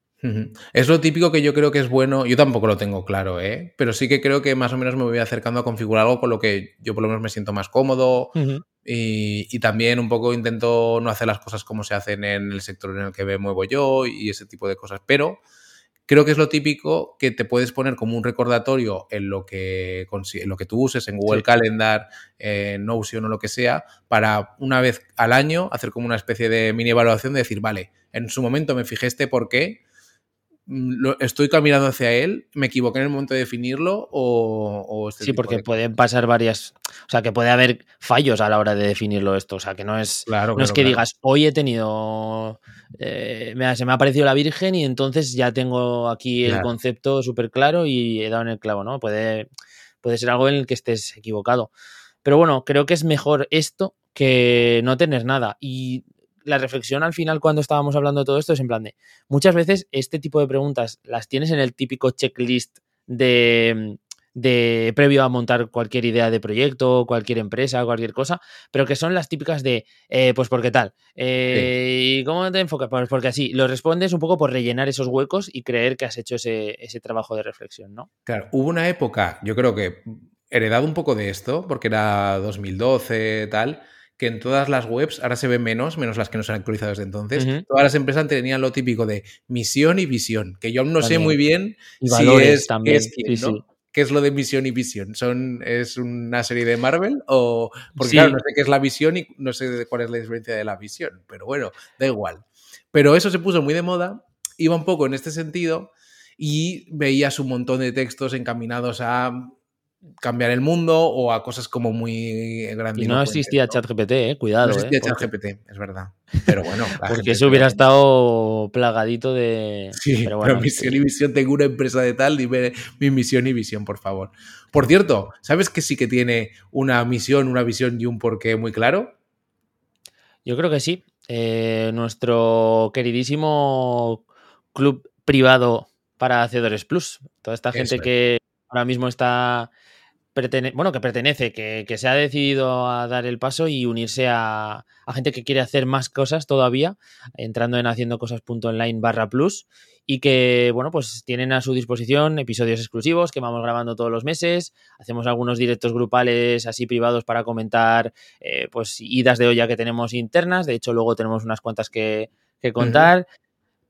Es lo típico que yo creo que es bueno, yo tampoco lo tengo claro, ¿eh? pero sí que creo que más o menos me voy acercando a configurar algo con lo que yo por lo menos me siento más cómodo y, y, también un poco intento no hacer las cosas como se hacen en el sector en el que me muevo yo y ese tipo de cosas, pero creo que es lo típico que te puedes poner como un recordatorio en lo que, lo que tú uses, en Google Calendar, en Notion o lo que sea, para una vez al año hacer como una especie de mini evaluación de decir, vale, en su momento me fijé este por qué, estoy caminando hacia él, me equivoqué en el momento de definirlo o... este sí, porque pueden pasar varias, o sea, que puede haber fallos a la hora de definirlo esto, o sea, que no es, no es que digas, hoy he tenido eh, se me ha aparecido la Virgen y entonces ya tengo aquí el concepto súper claro y he dado en el clavo, ¿no? Puede, puede ser algo en el que estés equivocado. Pero bueno, creo que es mejor esto que no tener nada. Y la reflexión al final cuando estábamos hablando de todo esto es en plan de, muchas veces este tipo de preguntas las tienes en el típico checklist de de previo a montar cualquier idea de proyecto, cualquier empresa, cualquier cosa, pero que son las típicas de, eh, pues porque tal, eh, ¿y cómo te enfocas? Pues porque así, lo respondes un poco por rellenar esos huecos y creer que has hecho ese, trabajo de reflexión, ¿no? Claro, hubo una época, yo creo que heredado un poco de esto, porque era 2012, tal, que en todas las webs, ahora se ven menos, menos las que no se han actualizado desde entonces, todas las empresas tenían lo típico de misión y visión, que yo aún no sé muy bien si es, también. ¿Qué es lo de misión y visión? ¿Son, ¿Es una serie de Marvel? O, porque claro, no sé qué es la visión y no sé cuál es la diferencia de la visión, pero bueno, da igual. Pero eso se puso muy de moda, iba un poco en este sentido y veías un montón de textos encaminados a cambiar el mundo o a cosas como muy grandes. Y no existía ChatGPT, eh, cuidado. No existía eh, ChatGPT, es verdad. <laughs> Pero bueno. Porque eso hubiera estado plagadito de. Sí, pero, bueno, misión y visión, tengo una empresa de tal, dime mi misión y visión, por favor. Por cierto, ¿sabes que sí que tiene una misión, una visión y un porqué muy claro? Yo creo que sí. Eh, nuestro queridísimo club privado para Hacedores Plus. Toda esta gente que ahora mismo está bueno, que pertenece, que, se ha decidido a dar el paso y unirse a, gente que quiere hacer más cosas todavía, entrando en haciendo cosas.online barra plus y que, bueno, pues tienen a su disposición episodios exclusivos que vamos grabando todos los meses, hacemos algunos directos grupales así privados para comentar, eh, pues, idas de olla que tenemos internas, de hecho luego tenemos unas cuantas que, contar.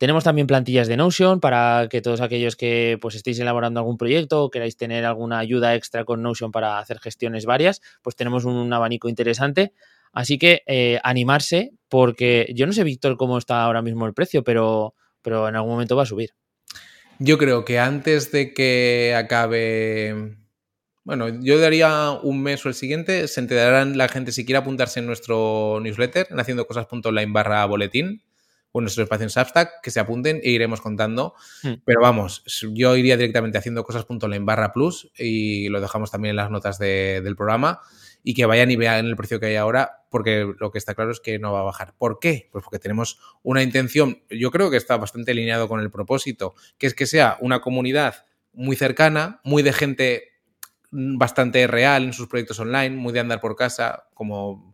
Tenemos también plantillas de Notion para que todos aquellos que pues estéis elaborando algún proyecto o queráis tener alguna ayuda extra con Notion para hacer gestiones varias, pues tenemos un abanico interesante. Así que eh, animarse porque yo no sé, Víctor, cómo está ahora mismo el precio, pero, pero en algún momento va a subir. Yo creo que antes de que acabe bueno, yo daría un mes o el siguiente, se enterarán la gente si quiere apuntarse en nuestro newsletter en haciendocosas.online barra boletín o nuestro espacio en Substack, que se apunten e iremos contando. Hmm. Pero vamos, yo iría directamente haciendo cosas.online barra plus y lo dejamos también en las notas del programa y que vayan y vean el precio que hay ahora, porque lo que está claro es que no va a bajar. ¿Por qué? Pues porque tenemos una intención, yo creo que está bastante alineado con el propósito, que es que sea una comunidad muy cercana, muy de gente bastante real en sus proyectos online, muy de andar por casa, como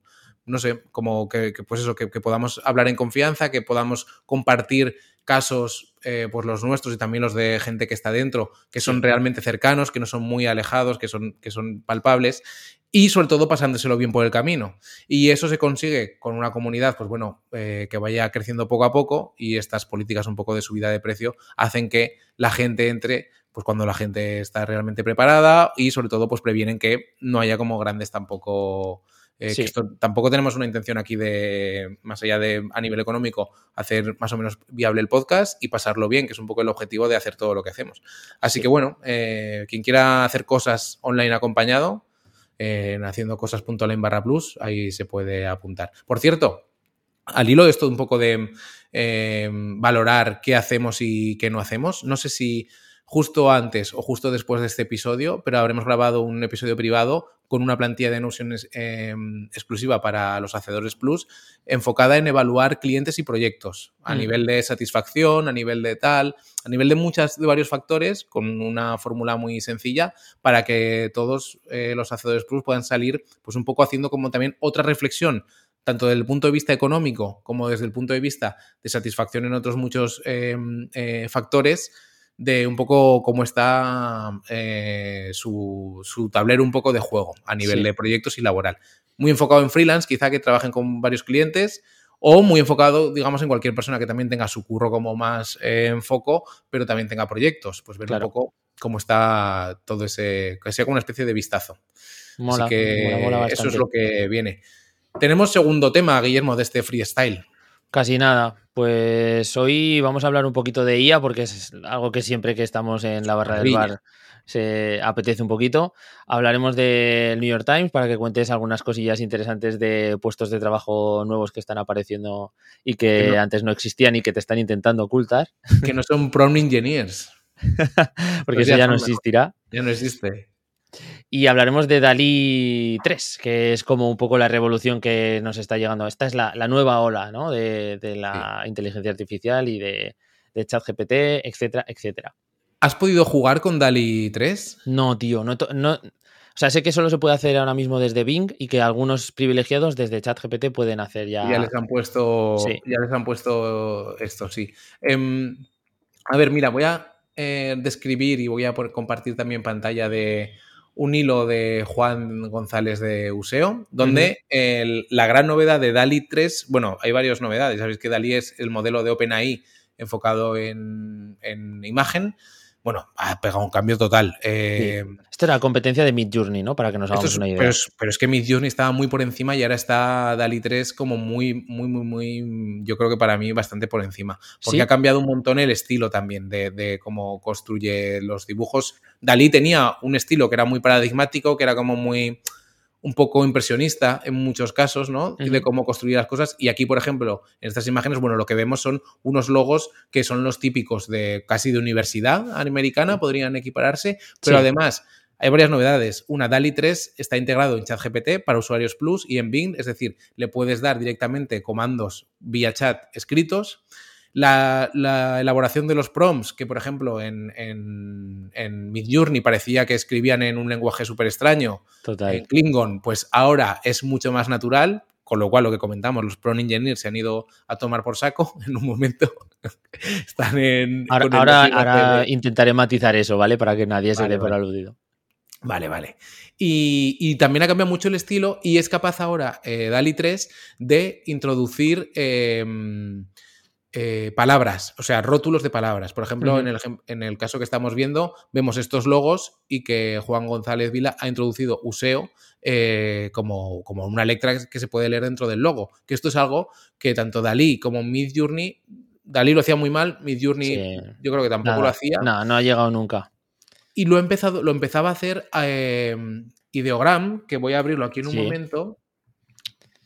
no sé, como que, pues eso, que, podamos hablar en confianza, que podamos compartir casos, eh, pues los nuestros y también los de gente que está dentro, que son realmente cercanos, que no son muy alejados, que son, que son palpables y sobre todo pasándoselo bien por el camino. Y eso se consigue con una comunidad, pues bueno, eh, que vaya creciendo poco a poco y estas políticas un poco de subida de precio hacen que la gente entre pues cuando la gente está realmente preparada y sobre todo pues previenen que no haya como grandes tampoco eh, esto, tampoco tenemos una intención aquí de, más allá de a nivel económico, hacer más o menos viable el podcast y pasarlo bien, que es un poco el objetivo de hacer todo lo que hacemos. Así que bueno, eh, quien quiera hacer cosas online acompañado, eh, en haciendo cosas.online barra plus, ahí se puede apuntar. Por cierto, al hilo de esto un poco de valorar qué hacemos y qué no hacemos, no sé si justo antes o justo después de este episodio, pero habremos grabado un episodio privado con una plantilla de Notion em, exclusiva para los Hacedores Plus, enfocada en evaluar clientes y proyectos a mm. nivel de satisfacción, a nivel de tal, a nivel de muchas, de varios factores, con una fórmula muy sencilla para que todos eh, los Hacedores Plus puedan salir, pues un poco haciendo como también otra reflexión tanto desde el punto de vista económico como desde el punto de vista de satisfacción en otros muchos em, eh, factores, de un poco cómo está eh, su, tablero un poco de juego a nivel de proyectos y laboral. Muy enfocado en freelance, quizá que trabajen con varios clientes, o muy enfocado, digamos, en cualquier persona que también tenga su curro como más eh, en foco, pero también tenga proyectos. Pues ver un poco cómo está todo ese, que sea como una especie de vistazo. Así que eso es lo que viene. Tenemos segundo tema, Guillermo, de este freestyle. Casi nada. Pues hoy vamos a hablar un poquito de IA porque es algo que siempre que estamos en la barra del bar se apetece un poquito. Hablaremos del New York Times para que cuentes algunas cosillas interesantes de puestos de trabajo nuevos que están apareciendo y que, antes no existían y que te están intentando ocultar. Que no son prompt engineers. <laughs> porque pues eso ya no existirá. Ya no existe. Y hablaremos de Dalí 3, que es como un poco la revolución que nos está llegando. Esta es la, nueva ola ¿no? de, la inteligencia artificial y de, de ChatGPT, etcétera, etcétera. ¿Has podido jugar con Dali 3? No, tío. No, o sea, sé que solo se puede hacer ahora mismo desde Bing y que algunos privilegiados desde ChatGPT pueden hacer ya. Ya les han puesto, ya les han puesto esto, sí. Em, a ver, mira, voy a eh, describir y voy a compartir también pantalla de un hilo de Juan González de Useo, donde la gran novedad de DALI 3, bueno, hay varias novedades, sabéis que DALI es el modelo de OpenAI enfocado en, imagen, bueno, ha pegado un cambio total. Eh, Esto era la competencia de Mid Journey, ¿no? Para que nos hagamos una idea. Pero es, pero es, que Mid Journey estaba muy por encima y ahora está DALI 3 como muy, muy, muy, muy, yo creo que para mí bastante por encima. Porque ¿Sí? ha cambiado un montón el estilo también de, de, cómo construye los dibujos. Dalí tenía un estilo que era muy paradigmático, que era como muy un poco impresionista en muchos casos, ¿no? Uh -huh. De cómo construir las cosas. Y aquí, por ejemplo, en estas imágenes, bueno, lo que vemos son unos logos que son los típicos de casi de universidad americana, podrían equipararse, pero sí. además hay varias novedades. Una, DALI 3 está integrado en ChatGPT para usuarios Plus y en Bing, es decir, le puedes dar directamente comandos vía chat escritos. La, la, elaboración de los prompts, que por ejemplo en, en, en Midjourney parecía que escribían en un lenguaje súper extraño, Total. en Klingon, pues ahora es mucho más natural, con lo cual lo que comentamos, los prompt engineers se han ido a tomar por saco <laughs> en un momento. <laughs> Están en... Ahora, ahora, ahora de... intentaré matizar eso, ¿vale? Para que nadie vale, se dé por aludido. Vale, vale. Y, y, también ha cambiado mucho el estilo y es capaz ahora eh, DALI 3 de introducir... Eh, eh, palabras, o sea, rótulos de palabras. Por ejemplo, uh -huh. en, el, en, el, caso que estamos viendo, vemos estos logos y que Juan González Vila ha introducido Useo eh, como, como, una letra que se puede leer dentro del logo. Que esto es algo que tanto Dalí como Midjourney, Dalí lo hacía muy mal, Midjourney sí. yo creo que tampoco Nada, lo hacía. No, no ha llegado nunca. Y lo, he empezado, lo empezaba a hacer eh, Ideogram, que voy a abrirlo aquí en un sí. momento,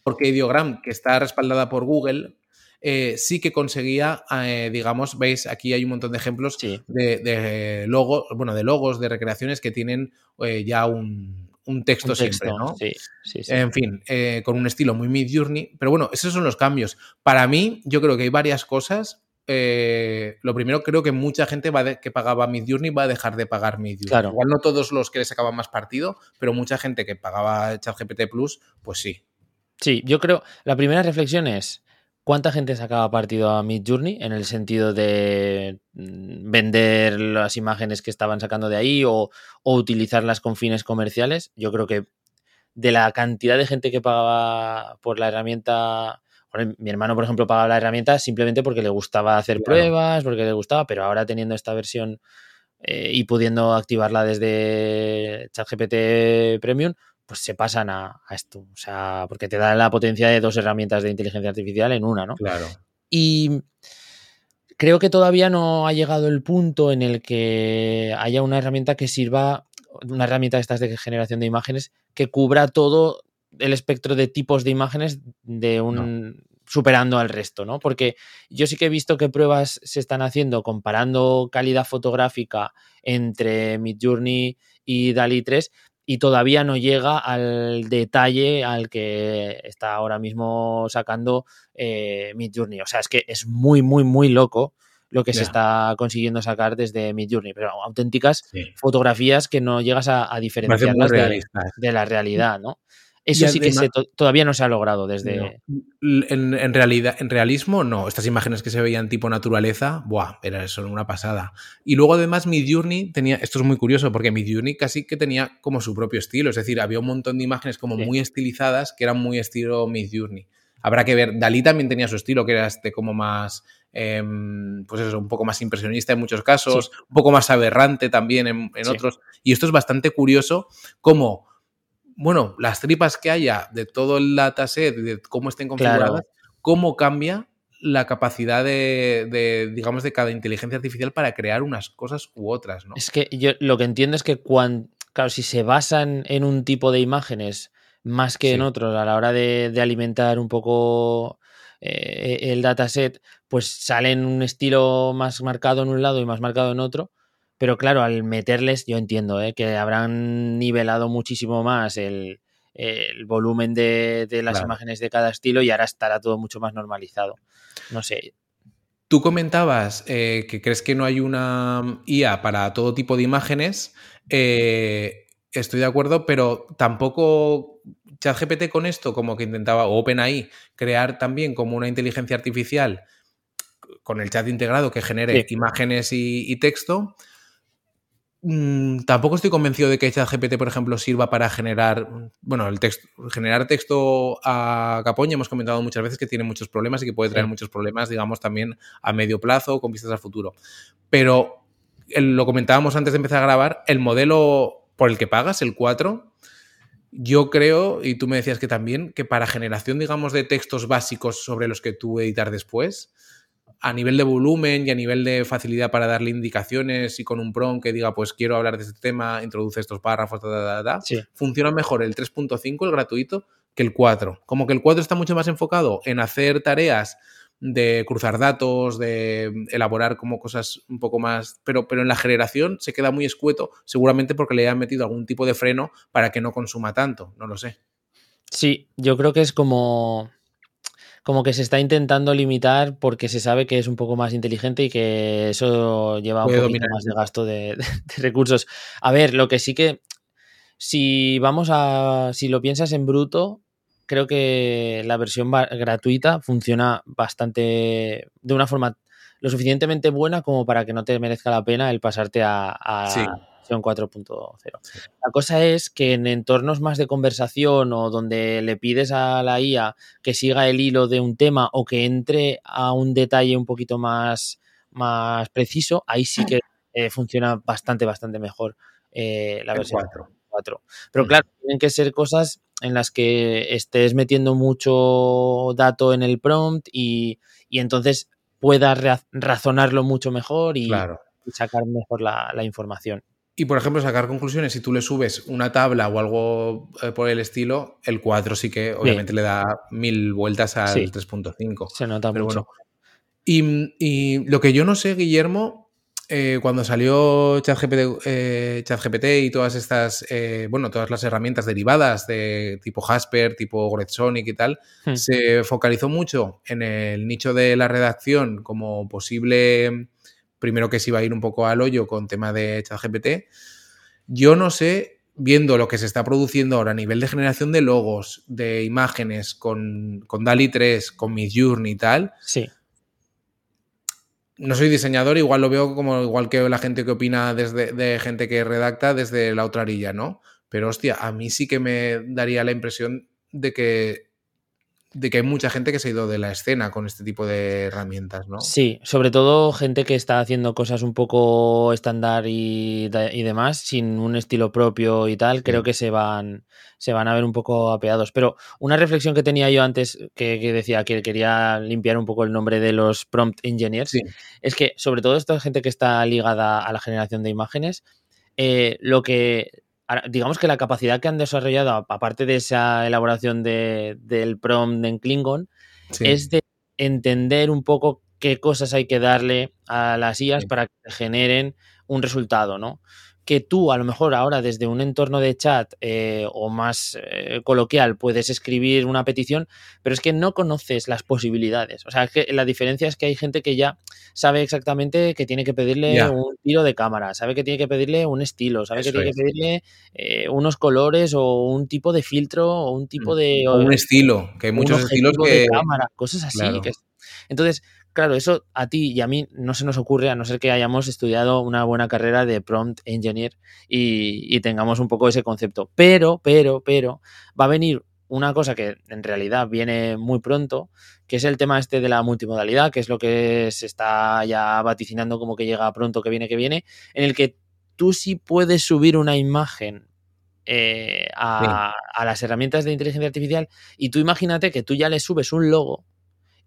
porque Ideogram, que está respaldada por Google, eh, sí que conseguía, eh, digamos, veis, aquí hay un montón de ejemplos sí. de, de logos, bueno, de logos, de recreaciones que tienen eh, ya un, un, texto un, texto siempre, ¿no? Sí, sí, sí. En fin, eh, con un estilo muy Mid Journey. Pero bueno, esos son los cambios. Para mí, yo creo que hay varias cosas. Eh, lo primero, creo que mucha gente va de, que pagaba Mid Journey va a dejar de pagar Mid Journey. Claro. Igual no todos los que le sacaban más partido, pero mucha gente que pagaba ChatGPT Plus, pues sí. Sí, yo creo, la primera reflexión es, ¿Cuánta gente sacaba partido a Mid Journey en el sentido de mm, vender las imágenes que estaban sacando de ahí o, o, utilizarlas con fines comerciales? Yo creo que de la cantidad de gente que pagaba por la herramienta, bueno, mi hermano, por ejemplo, pagaba la herramienta simplemente porque le gustaba hacer claro. pruebas, porque le gustaba, pero ahora teniendo esta versión eh, y pudiendo activarla desde ChatGPT Premium, pues se pasan a, a, esto. O sea, porque te da la potencia de dos herramientas de inteligencia artificial en una, ¿no? Claro. Y creo que todavía no ha llegado el punto en el que haya una herramienta que sirva, una herramienta de estas de generación de imágenes, que cubra todo el espectro de tipos de imágenes de un. No. superando al resto, ¿no? Porque yo sí que he visto que pruebas se están haciendo comparando calidad fotográfica entre Midjourney y DALI 3, y todavía no llega al detalle al que está ahora mismo sacando eh, Midjourney. O sea, es que es muy, muy, muy loco lo que yeah. se está consiguiendo sacar desde Midjourney, pero auténticas sí. fotografías que no llegas a, a diferenciarlas de, de, la realidad, ¿no? Eso sí que se, todavía no se ha logrado desde. No. En, en, realidad, en realismo, no. Estas imágenes que se veían tipo naturaleza, ¡buah! Era eso, una pasada. Y luego, además, Midjourney tenía. Esto es muy curioso porque Midjourney casi que tenía como su propio estilo. Es decir, había un montón de imágenes como sí. muy estilizadas que eran muy estilo Midjourney. Habrá que ver. Dalí también tenía su estilo, que era este como más. Eh, pues eso, un poco más impresionista en muchos casos, sí. un poco más aberrante también en, en otros. Y esto es bastante curioso, como bueno, las tripas que haya de todo el dataset, de cómo estén configuradas, claro. cómo cambia la capacidad de, de, digamos, de cada inteligencia artificial para crear unas cosas u otras, ¿no? Es que yo lo que entiendo es que cuando, claro, si se basan en un tipo de imágenes más que sí. en otros a la hora de, de alimentar un poco eh, el dataset, pues salen un estilo más marcado en un lado y más marcado en otro pero claro, al meterles, yo entiendo ¿eh? que habrán nivelado muchísimo más el, el volumen de, de las claro. imágenes de cada estilo y ahora estará todo mucho más normalizado. No sé. Tú comentabas eh, que crees que no hay una IA para todo tipo de imágenes. Eh, estoy de acuerdo, pero tampoco ChatGPT con esto, como que intentaba, o OpenAI, crear también como una inteligencia artificial con el chat integrado que genere sí. imágenes y, y texto Mm, tampoco estoy convencido de que ChatGPT, por ejemplo, sirva para generar, bueno, el texto, generar texto a capoña. Hemos comentado muchas veces que tiene muchos problemas y que puede traer sí. muchos problemas, digamos, también a medio plazo con vistas al futuro. Pero lo comentábamos antes de empezar a grabar, el modelo por el que pagas, el 4, yo creo, y tú me decías que también, que para generación, digamos, de textos básicos sobre los que tú editar después, a nivel de volumen y a nivel de facilidad para darle indicaciones y con un prompt que diga, pues quiero hablar de este tema, introduce estos párrafos, funciona mejor el 3.5, el gratuito, que el 4. Como que el 4 está mucho más enfocado en hacer tareas de cruzar datos, de elaborar como cosas un poco más, pero, pero en la generación se queda muy escueto, seguramente porque le han metido algún tipo de freno para que no consuma tanto, no lo sé. Sí, yo creo que es como como que se está intentando limitar porque se sabe que es un poco más inteligente y que eso lleva un poquito más de gasto <laughs> de, recursos. A ver, lo que sí que si vamos a si lo piensas en bruto, creo que la versión gratuita funciona bastante de una forma lo suficientemente buena como para que no te merezca la pena el pasarte a, a versión 4.0. La cosa es que en entornos más de conversación o donde le pides a la IA que siga el hilo de un tema o que entre a un detalle un poquito más, más preciso, ahí sí que eh, funciona bastante, bastante mejor eh, la versión 4. Pero mm. claro, tienen que ser cosas en las que estés metiendo mucho dato en el prompt y, entonces puedas razonarlo mucho mejor y, sacar mejor la, información. Y por ejemplo, sacar conclusiones, si tú le subes una tabla o algo eh, por el estilo, el 4 sí que obviamente le da mil vueltas al 3.5. Se nota mucho. y, y, lo que yo no sé, Guillermo, eh, cuando salió ChatGPT, eh, ChatGPT y todas estas, eh, bueno, todas las herramientas derivadas de tipo Jasper, tipo Goretsonic y tal, hmm. se focalizó mucho en el nicho de la redacción como posible, primero que se iba a ir un poco al hoyo con tema de ChatGPT. Yo no sé, viendo lo que se está produciendo ahora a nivel de generación de logos, de imágenes con, con DALI 3, con Midjourney y tal, sí no soy diseñador, igual lo veo como igual que la gente que opina desde de gente que redacta desde la otra orilla, ¿no? Pero hostia, a mí sí que me daría la impresión de que de que hay mucha gente que se ha ido de la escena con este tipo de herramientas, ¿no? Sí, sobre todo gente que está haciendo cosas un poco estándar y, demás, sin un estilo propio y tal, creo que se van, se van a ver un poco apeados. Pero una reflexión que tenía yo antes, que, decía que quería limpiar un poco el nombre de los prompt engineers, es que sobre todo esta gente que está ligada a la generación de imágenes, eh, lo que digamos que la capacidad que han desarrollado, aparte de esa elaboración del prompt en Klingon, es de entender un poco qué cosas hay que darle a las IAs para que generen un resultado, ¿no? Que tú a lo mejor ahora desde un entorno de chat eh, o más eh, coloquial puedes escribir una petición, pero es que no conoces las posibilidades. O sea, que la diferencia es que hay gente que ya sabe exactamente que tiene que pedirle un tiro de cámara, sabe que tiene que pedirle un estilo, sabe que tiene que pedirle eh, unos colores o un tipo de filtro o un tipo mm. de... O un estilo, que hay muchos estilos que... De cámara, cosas así. entonces, Claro, eso a ti y a mí no se nos ocurre a no ser que hayamos estudiado una buena carrera de prompt engineer y, tengamos un poco ese concepto. Pero, pero, pero, va a venir una cosa que en realidad viene muy pronto, que es el tema este de la multimodalidad, que es lo que se está ya vaticinando como que llega pronto, que viene, que viene, en el que tú sí puedes subir una imagen eh, a, las herramientas de inteligencia artificial y tú imagínate que tú ya le subes un logo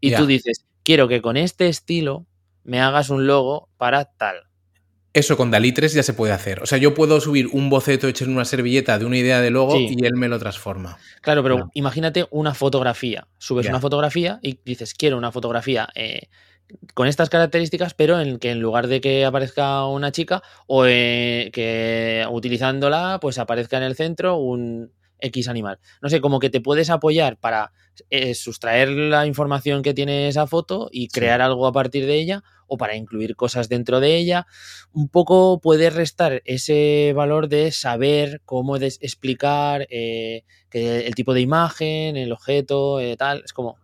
y tú dices, quiero que con este estilo me hagas un logo para tal. Eso con Dalí 3 ya se puede hacer. O sea, yo puedo subir un boceto hecho en una servilleta de una idea de logo y él me lo transforma. Claro, pero imagínate una fotografía. Subes una fotografía y dices, quiero una fotografía eh, con estas características, pero en que en lugar de que aparezca una chica o eh, que utilizándola, pues aparezca en el centro un, X animal. No sé, como que te puedes apoyar para eh, sustraer la información que tiene esa foto y crear algo a partir de ella o para incluir cosas dentro de ella. Un poco puede restar ese valor de saber cómo explicar eh, el tipo de imagen, el objeto, eh, tal. Es como,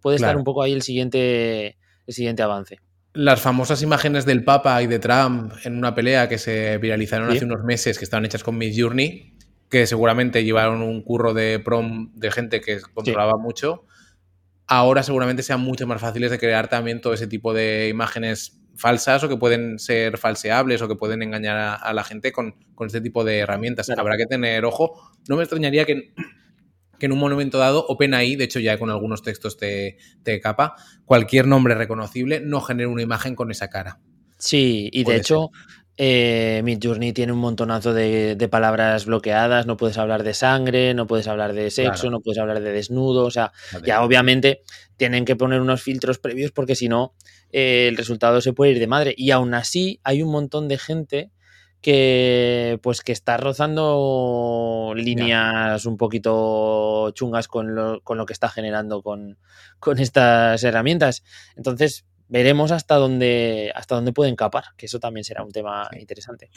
puede estar un poco ahí el siguiente, el siguiente avance las famosas imágenes del Papa y de Trump en una pelea que se viralizaron hace unos meses, que estaban hechas con Midjourney, que seguramente llevaron un curro de prom de gente que controlaba mucho, ahora seguramente sean mucho más fáciles de crear también todo ese tipo de imágenes falsas o que pueden ser falseables o que pueden engañar a, la gente con, este tipo de herramientas. Habrá que tener ojo. No me extrañaría que que en un momento dado OpenAI, de hecho ya con algunos textos te, te capa, cualquier nombre reconocible no genera una imagen con esa cara. Sí, y de hecho, eh, Midjourney tiene un montonazo de, palabras bloqueadas, no puedes hablar de sangre, no puedes hablar de sexo, no puedes hablar de desnudo, o sea, ya obviamente tienen que poner unos filtros previos porque si no, eh, el resultado se puede ir de madre. Y aún así hay un montón de gente que pues que está rozando líneas un poquito chungas con lo, con lo que está generando con, con estas herramientas. Entonces, veremos hasta dónde, hasta dónde pueden capar, que eso también será un tema interesante.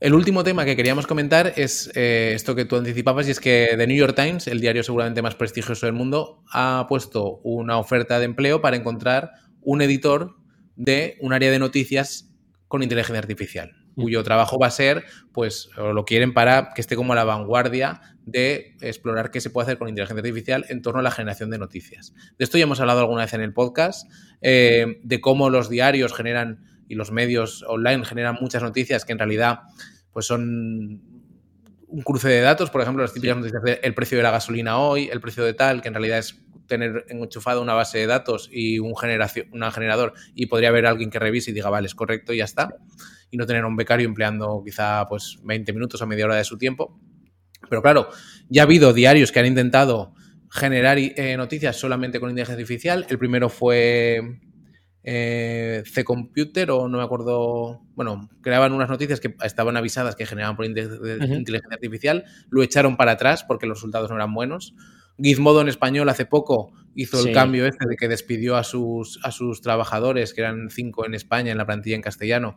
El último tema que queríamos comentar es eh, esto que tú anticipabas y es que The New York Times, el diario seguramente más prestigioso del mundo, ha puesto una oferta de empleo para encontrar un editor de un área de noticias con inteligencia artificial cuyo trabajo va a ser, pues, o lo quieren para que esté como a la vanguardia de explorar qué se puede hacer con inteligencia artificial en torno a la generación de noticias. De esto ya hemos hablado alguna vez en el podcast, eh, de cómo los diarios generan y los medios online generan muchas noticias que en realidad pues son un cruce de datos, por ejemplo, las típicas noticias del precio de la gasolina hoy, el precio de tal, que en realidad es tener enchufado una base de datos y un, generación, un generador y podría haber alguien que revise y diga, vale, es correcto y ya está y no tener a un becario empleando quizá pues 20 minutos o media hora de su tiempo. Pero claro, ya ha habido diarios que han intentado generar eh, noticias solamente con inteligencia artificial. El primero fue eh, C-Computer o no me acuerdo, bueno, creaban unas noticias que estaban avisadas que generaban por inteligencia artificial, lo echaron para atrás porque los resultados no eran buenos. Gizmodo en español hace poco hizo el cambio este de que despidió a sus, a sus trabajadores, que eran cinco en España, en la plantilla en castellano,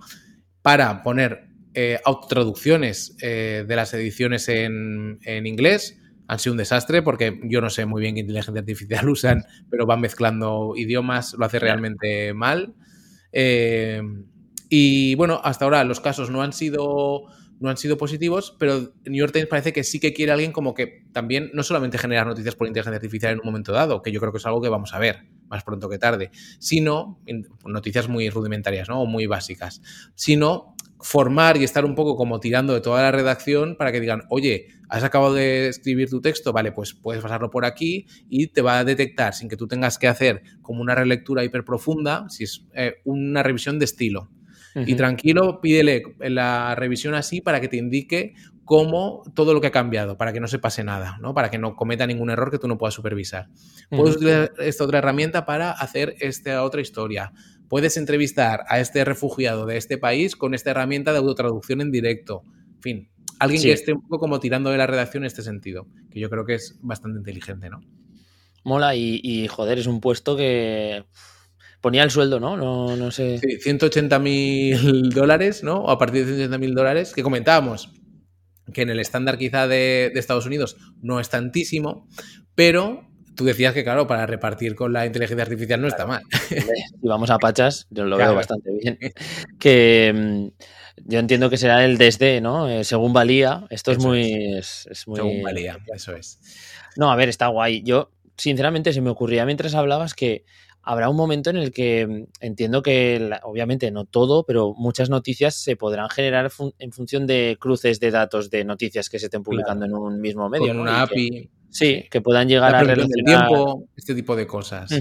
para poner eh, autotraducciones eh, de las ediciones en, inglés. Han sido un desastre porque yo no sé muy bien qué inteligencia artificial <laughs> usan, pero van mezclando idiomas, lo hace realmente mal. Eh, y bueno, hasta ahora los casos no han sido no han sido positivos, pero New York Times parece que sí que quiere alguien como que también no solamente generar noticias por inteligencia artificial en un momento dado, que yo creo que es algo que vamos a ver más pronto que tarde, sino noticias muy rudimentarias ¿no? o muy básicas, sino formar y estar un poco como tirando de toda la redacción para que digan, oye, has acabado de escribir tu texto, vale, pues puedes pasarlo por aquí y te va a detectar sin que tú tengas que hacer como una relectura hiper profunda, si es eh, una revisión de estilo. Y tranquilo, pídele la revisión así para que te indique cómo todo lo que ha cambiado, para que no se pase nada, ¿no? Para que no cometa ningún error que tú no puedas supervisar. Puedes utilizar esta otra herramienta para hacer esta otra historia. Puedes entrevistar a este refugiado de este país con esta herramienta de autotraducción en directo. En fin, alguien que esté un poco como tirando de la redacción en este sentido, que yo creo que es bastante inteligente, ¿no? Mola y, y joder, es un puesto que ponía el sueldo, ¿no? No, no sé. Sí, 180 mil dólares, ¿no? O a partir de 180 mil dólares, que comentábamos que en el estándar quizá de, Estados Unidos no es tantísimo, pero tú decías que, claro, para repartir con la inteligencia artificial no está mal. Si vamos a pachas, yo lo veo bastante bien. Que mm, yo entiendo que será el desde, ¿no? Eh, según valía. Esto es muy, es muy, Según valía, eso es. No, a ver, está guay. Yo, sinceramente, se me ocurría mientras hablabas que habrá un momento en el que mm, entiendo que, obviamente no todo, pero muchas noticias se podrán generar en función de cruces de datos de noticias que se estén publicando en un mismo medio. Con una API. sí, que puedan llegar a relacionar... tiempo, este tipo de cosas.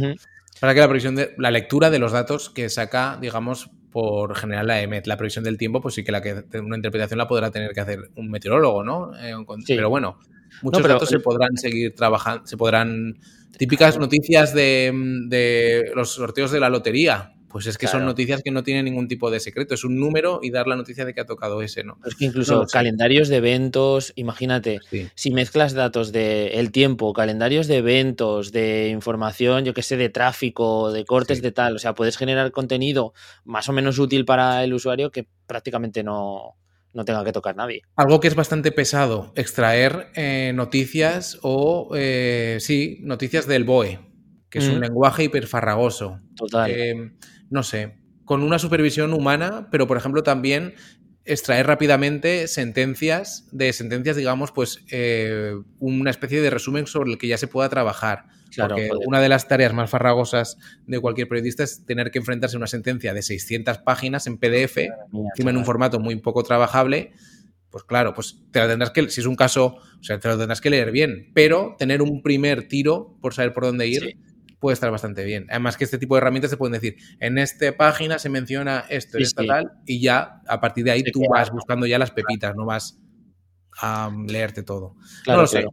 Para que la previsión de la lectura de los datos que saca, digamos, por general la EMET, la previsión del tiempo, pues sí que la que una interpretación la podrá tener que hacer un meteorólogo, ¿no? Eh, pero bueno, muchos datos se podrán seguir trabajando, se podrán Típicas noticias de, los sorteos de la lotería. Pues es que son noticias que no tienen ningún tipo de secreto. Es un número y dar la noticia de que ha tocado ese, ¿no? Es que incluso calendarios de eventos, imagínate, si mezclas datos de el tiempo, calendarios de eventos, de información, yo qué sé, de tráfico, de cortes de tal, o sea, puedes generar contenido más o menos útil para el usuario que prácticamente no, no tenga que tocar nadie. Algo que es bastante pesado, extraer eh, noticias o, eh, sí, noticias del BOE, que es un mm. lenguaje hiperfarragoso. Total. Eh, no sé, con una supervisión humana, pero por ejemplo también extraer rápidamente sentencias, de sentencias, digamos, pues eh, una especie de resumen sobre el que ya se pueda trabajar. Claro, porque joder. una de las tareas más farragosas de cualquier periodista es tener que enfrentarse a una sentencia de 600 páginas en PDF, Mía, encima en un formato muy poco trabajable. Pues claro, pues te la tendrás que, si es un caso, o sea, te lo tendrás que leer bien, pero tener un primer tiro por saber por dónde ir Sí. puede estar bastante bien. Además que este tipo de herramientas te pueden decir, en esta página se menciona esto, Sí, esta sí. tal, y ya a partir de ahí tú vas buscando ya las pepitas, no vas a leerte todo. Claro, no lo sé. claro.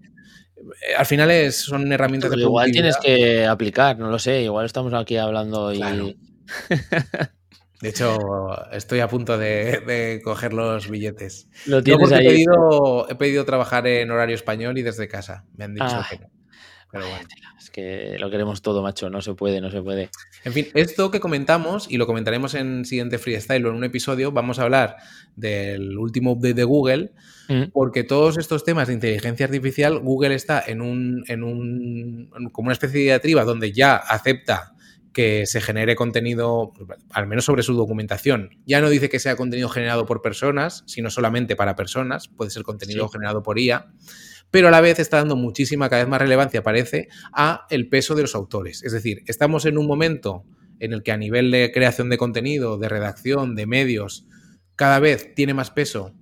Al final es, son herramientas de Pero igual tienes que aplicar, no lo sé. Igual estamos aquí hablando y. <laughs> De hecho, estoy a punto de, de coger los billetes. Lo Yo tienes porque he ahí. pedido, he pedido trabajar en horario español y desde casa. Me han dicho Ah. que no. Pero bueno. Es que lo queremos todo, macho. No se puede, no se puede. En fin, esto que comentamos, y lo comentaremos en siguiente freestyle o en un episodio, vamos a hablar del último update de Google, Mm, porque todos estos temas de inteligencia artificial, Google está en un, en un como una especie de diatriba donde ya acepta que se genere contenido, al menos sobre su documentación. Ya no dice que sea contenido generado por personas, sino solamente para personas, puede ser contenido Sí. generado por IA, pero a la vez está dando muchísima, cada vez más relevancia, parece, a el peso de los autores. Es decir, estamos en un momento en el que a nivel de creación de contenido, de redacción, de medios, cada vez tiene más peso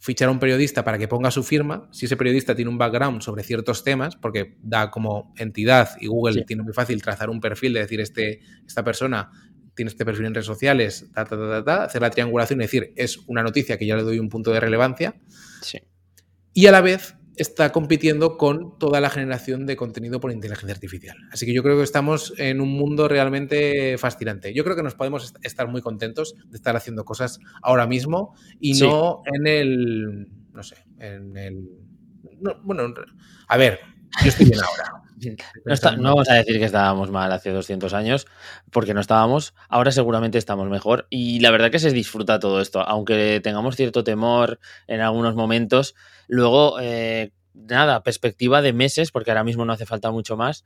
fichar a un periodista para que ponga su firma, si ese periodista tiene un background sobre ciertos temas, porque da como entidad y Google Sí. tiene muy fácil trazar un perfil de decir, este, esta persona tiene este perfil en redes sociales, ta, ta, ta, ta, ta, hacer la triangulación y decir, es una noticia que ya le doy un punto de relevancia, Sí. y a la vez está compitiendo con toda la generación de contenido por inteligencia artificial. Así que yo creo que estamos en un mundo realmente fascinante. Yo creo que nos podemos est- estar muy contentos de estar haciendo cosas ahora mismo y Sí. no en el, no sé, en el... no, bueno, a ver, yo estoy bien ahora. No, está- no vamos a decir que estábamos mal hace 200 años, porque no estábamos. Ahora seguramente estamos mejor. Y la verdad que se disfruta todo esto, aunque tengamos cierto temor en algunos momentos. Luego, eh, nada, perspectiva de meses, porque ahora mismo no hace falta mucho más.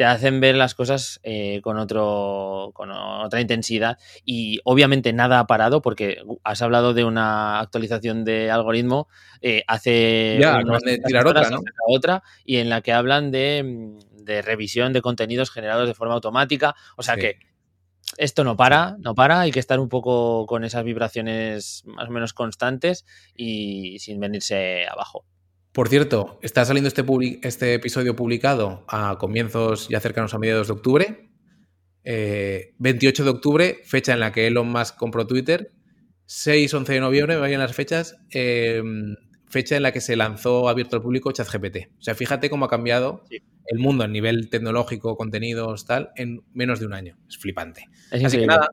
Te hacen ver las cosas eh, con, otro, con otra intensidad y obviamente nada ha parado porque has hablado de una actualización de algoritmo eh, hace Ya, acaban de tirar horas otra, ¿no? otra y en la que hablan de, mm, de revisión de contenidos generados de forma automática. O sea Sí. que esto no para, no para, hay que estar un poco con esas vibraciones más o menos constantes y sin venirse abajo. Por cierto, está saliendo este, este episodio publicado a comienzos ya cercanos a mediados de octubre. Eh, 28 de octubre, fecha en la que Elon Musk compró Twitter. 6-11 de noviembre, me vayan las fechas. eh, fecha en la que se lanzó abierto al público ChatGPT. O sea, fíjate cómo ha cambiado Sí. el mundo a nivel tecnológico, contenidos, tal, en menos de un año. Es flipante. Es Así que nada,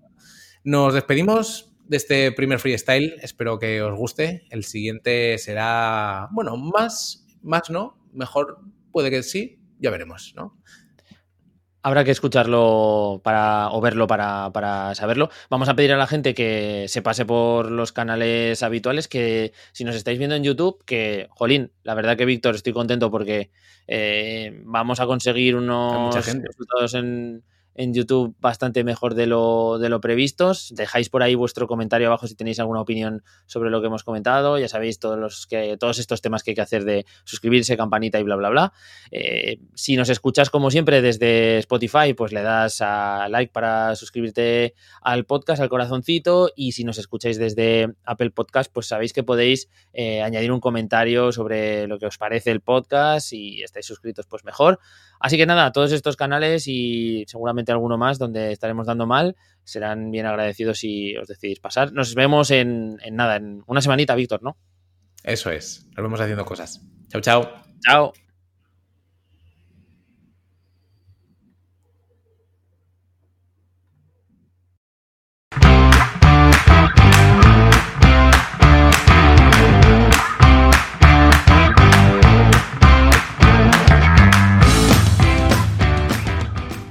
nos despedimos de este primer freestyle. Espero que os guste. El siguiente será, bueno, más, más no, mejor puede que sí, ya veremos, ¿no? Habrá que escucharlo para, o verlo para, para saberlo. Vamos a pedir a la gente que se pase por los canales habituales, que si nos estáis viendo en YouTube, que, jolín, la verdad que Víctor, estoy contento porque eh, vamos a conseguir unos mucha gente. resultados en, en YouTube bastante mejor de lo, de lo previstos. Dejáis por ahí vuestro comentario abajo si tenéis alguna opinión sobre lo que hemos comentado. Ya sabéis todos, los que, todos estos temas que hay que hacer de suscribirse, campanita y bla, bla, bla. Eh, si nos escuchas como siempre desde Spotify, pues le das a like para suscribirte al podcast, al corazoncito. Y si nos escucháis desde Apple Podcast, pues sabéis que podéis eh, añadir un comentario sobre lo que os parece el podcast. Si estáis suscritos, pues mejor. Así que nada, todos estos canales y seguramente alguno más donde estaremos dando mal serán bien agradecidos si os decidís pasar. Nos vemos en, en nada, en una semanita, Víctor, ¿no? Eso es. Nos vemos haciendo cosas. Chao, chao. Chao.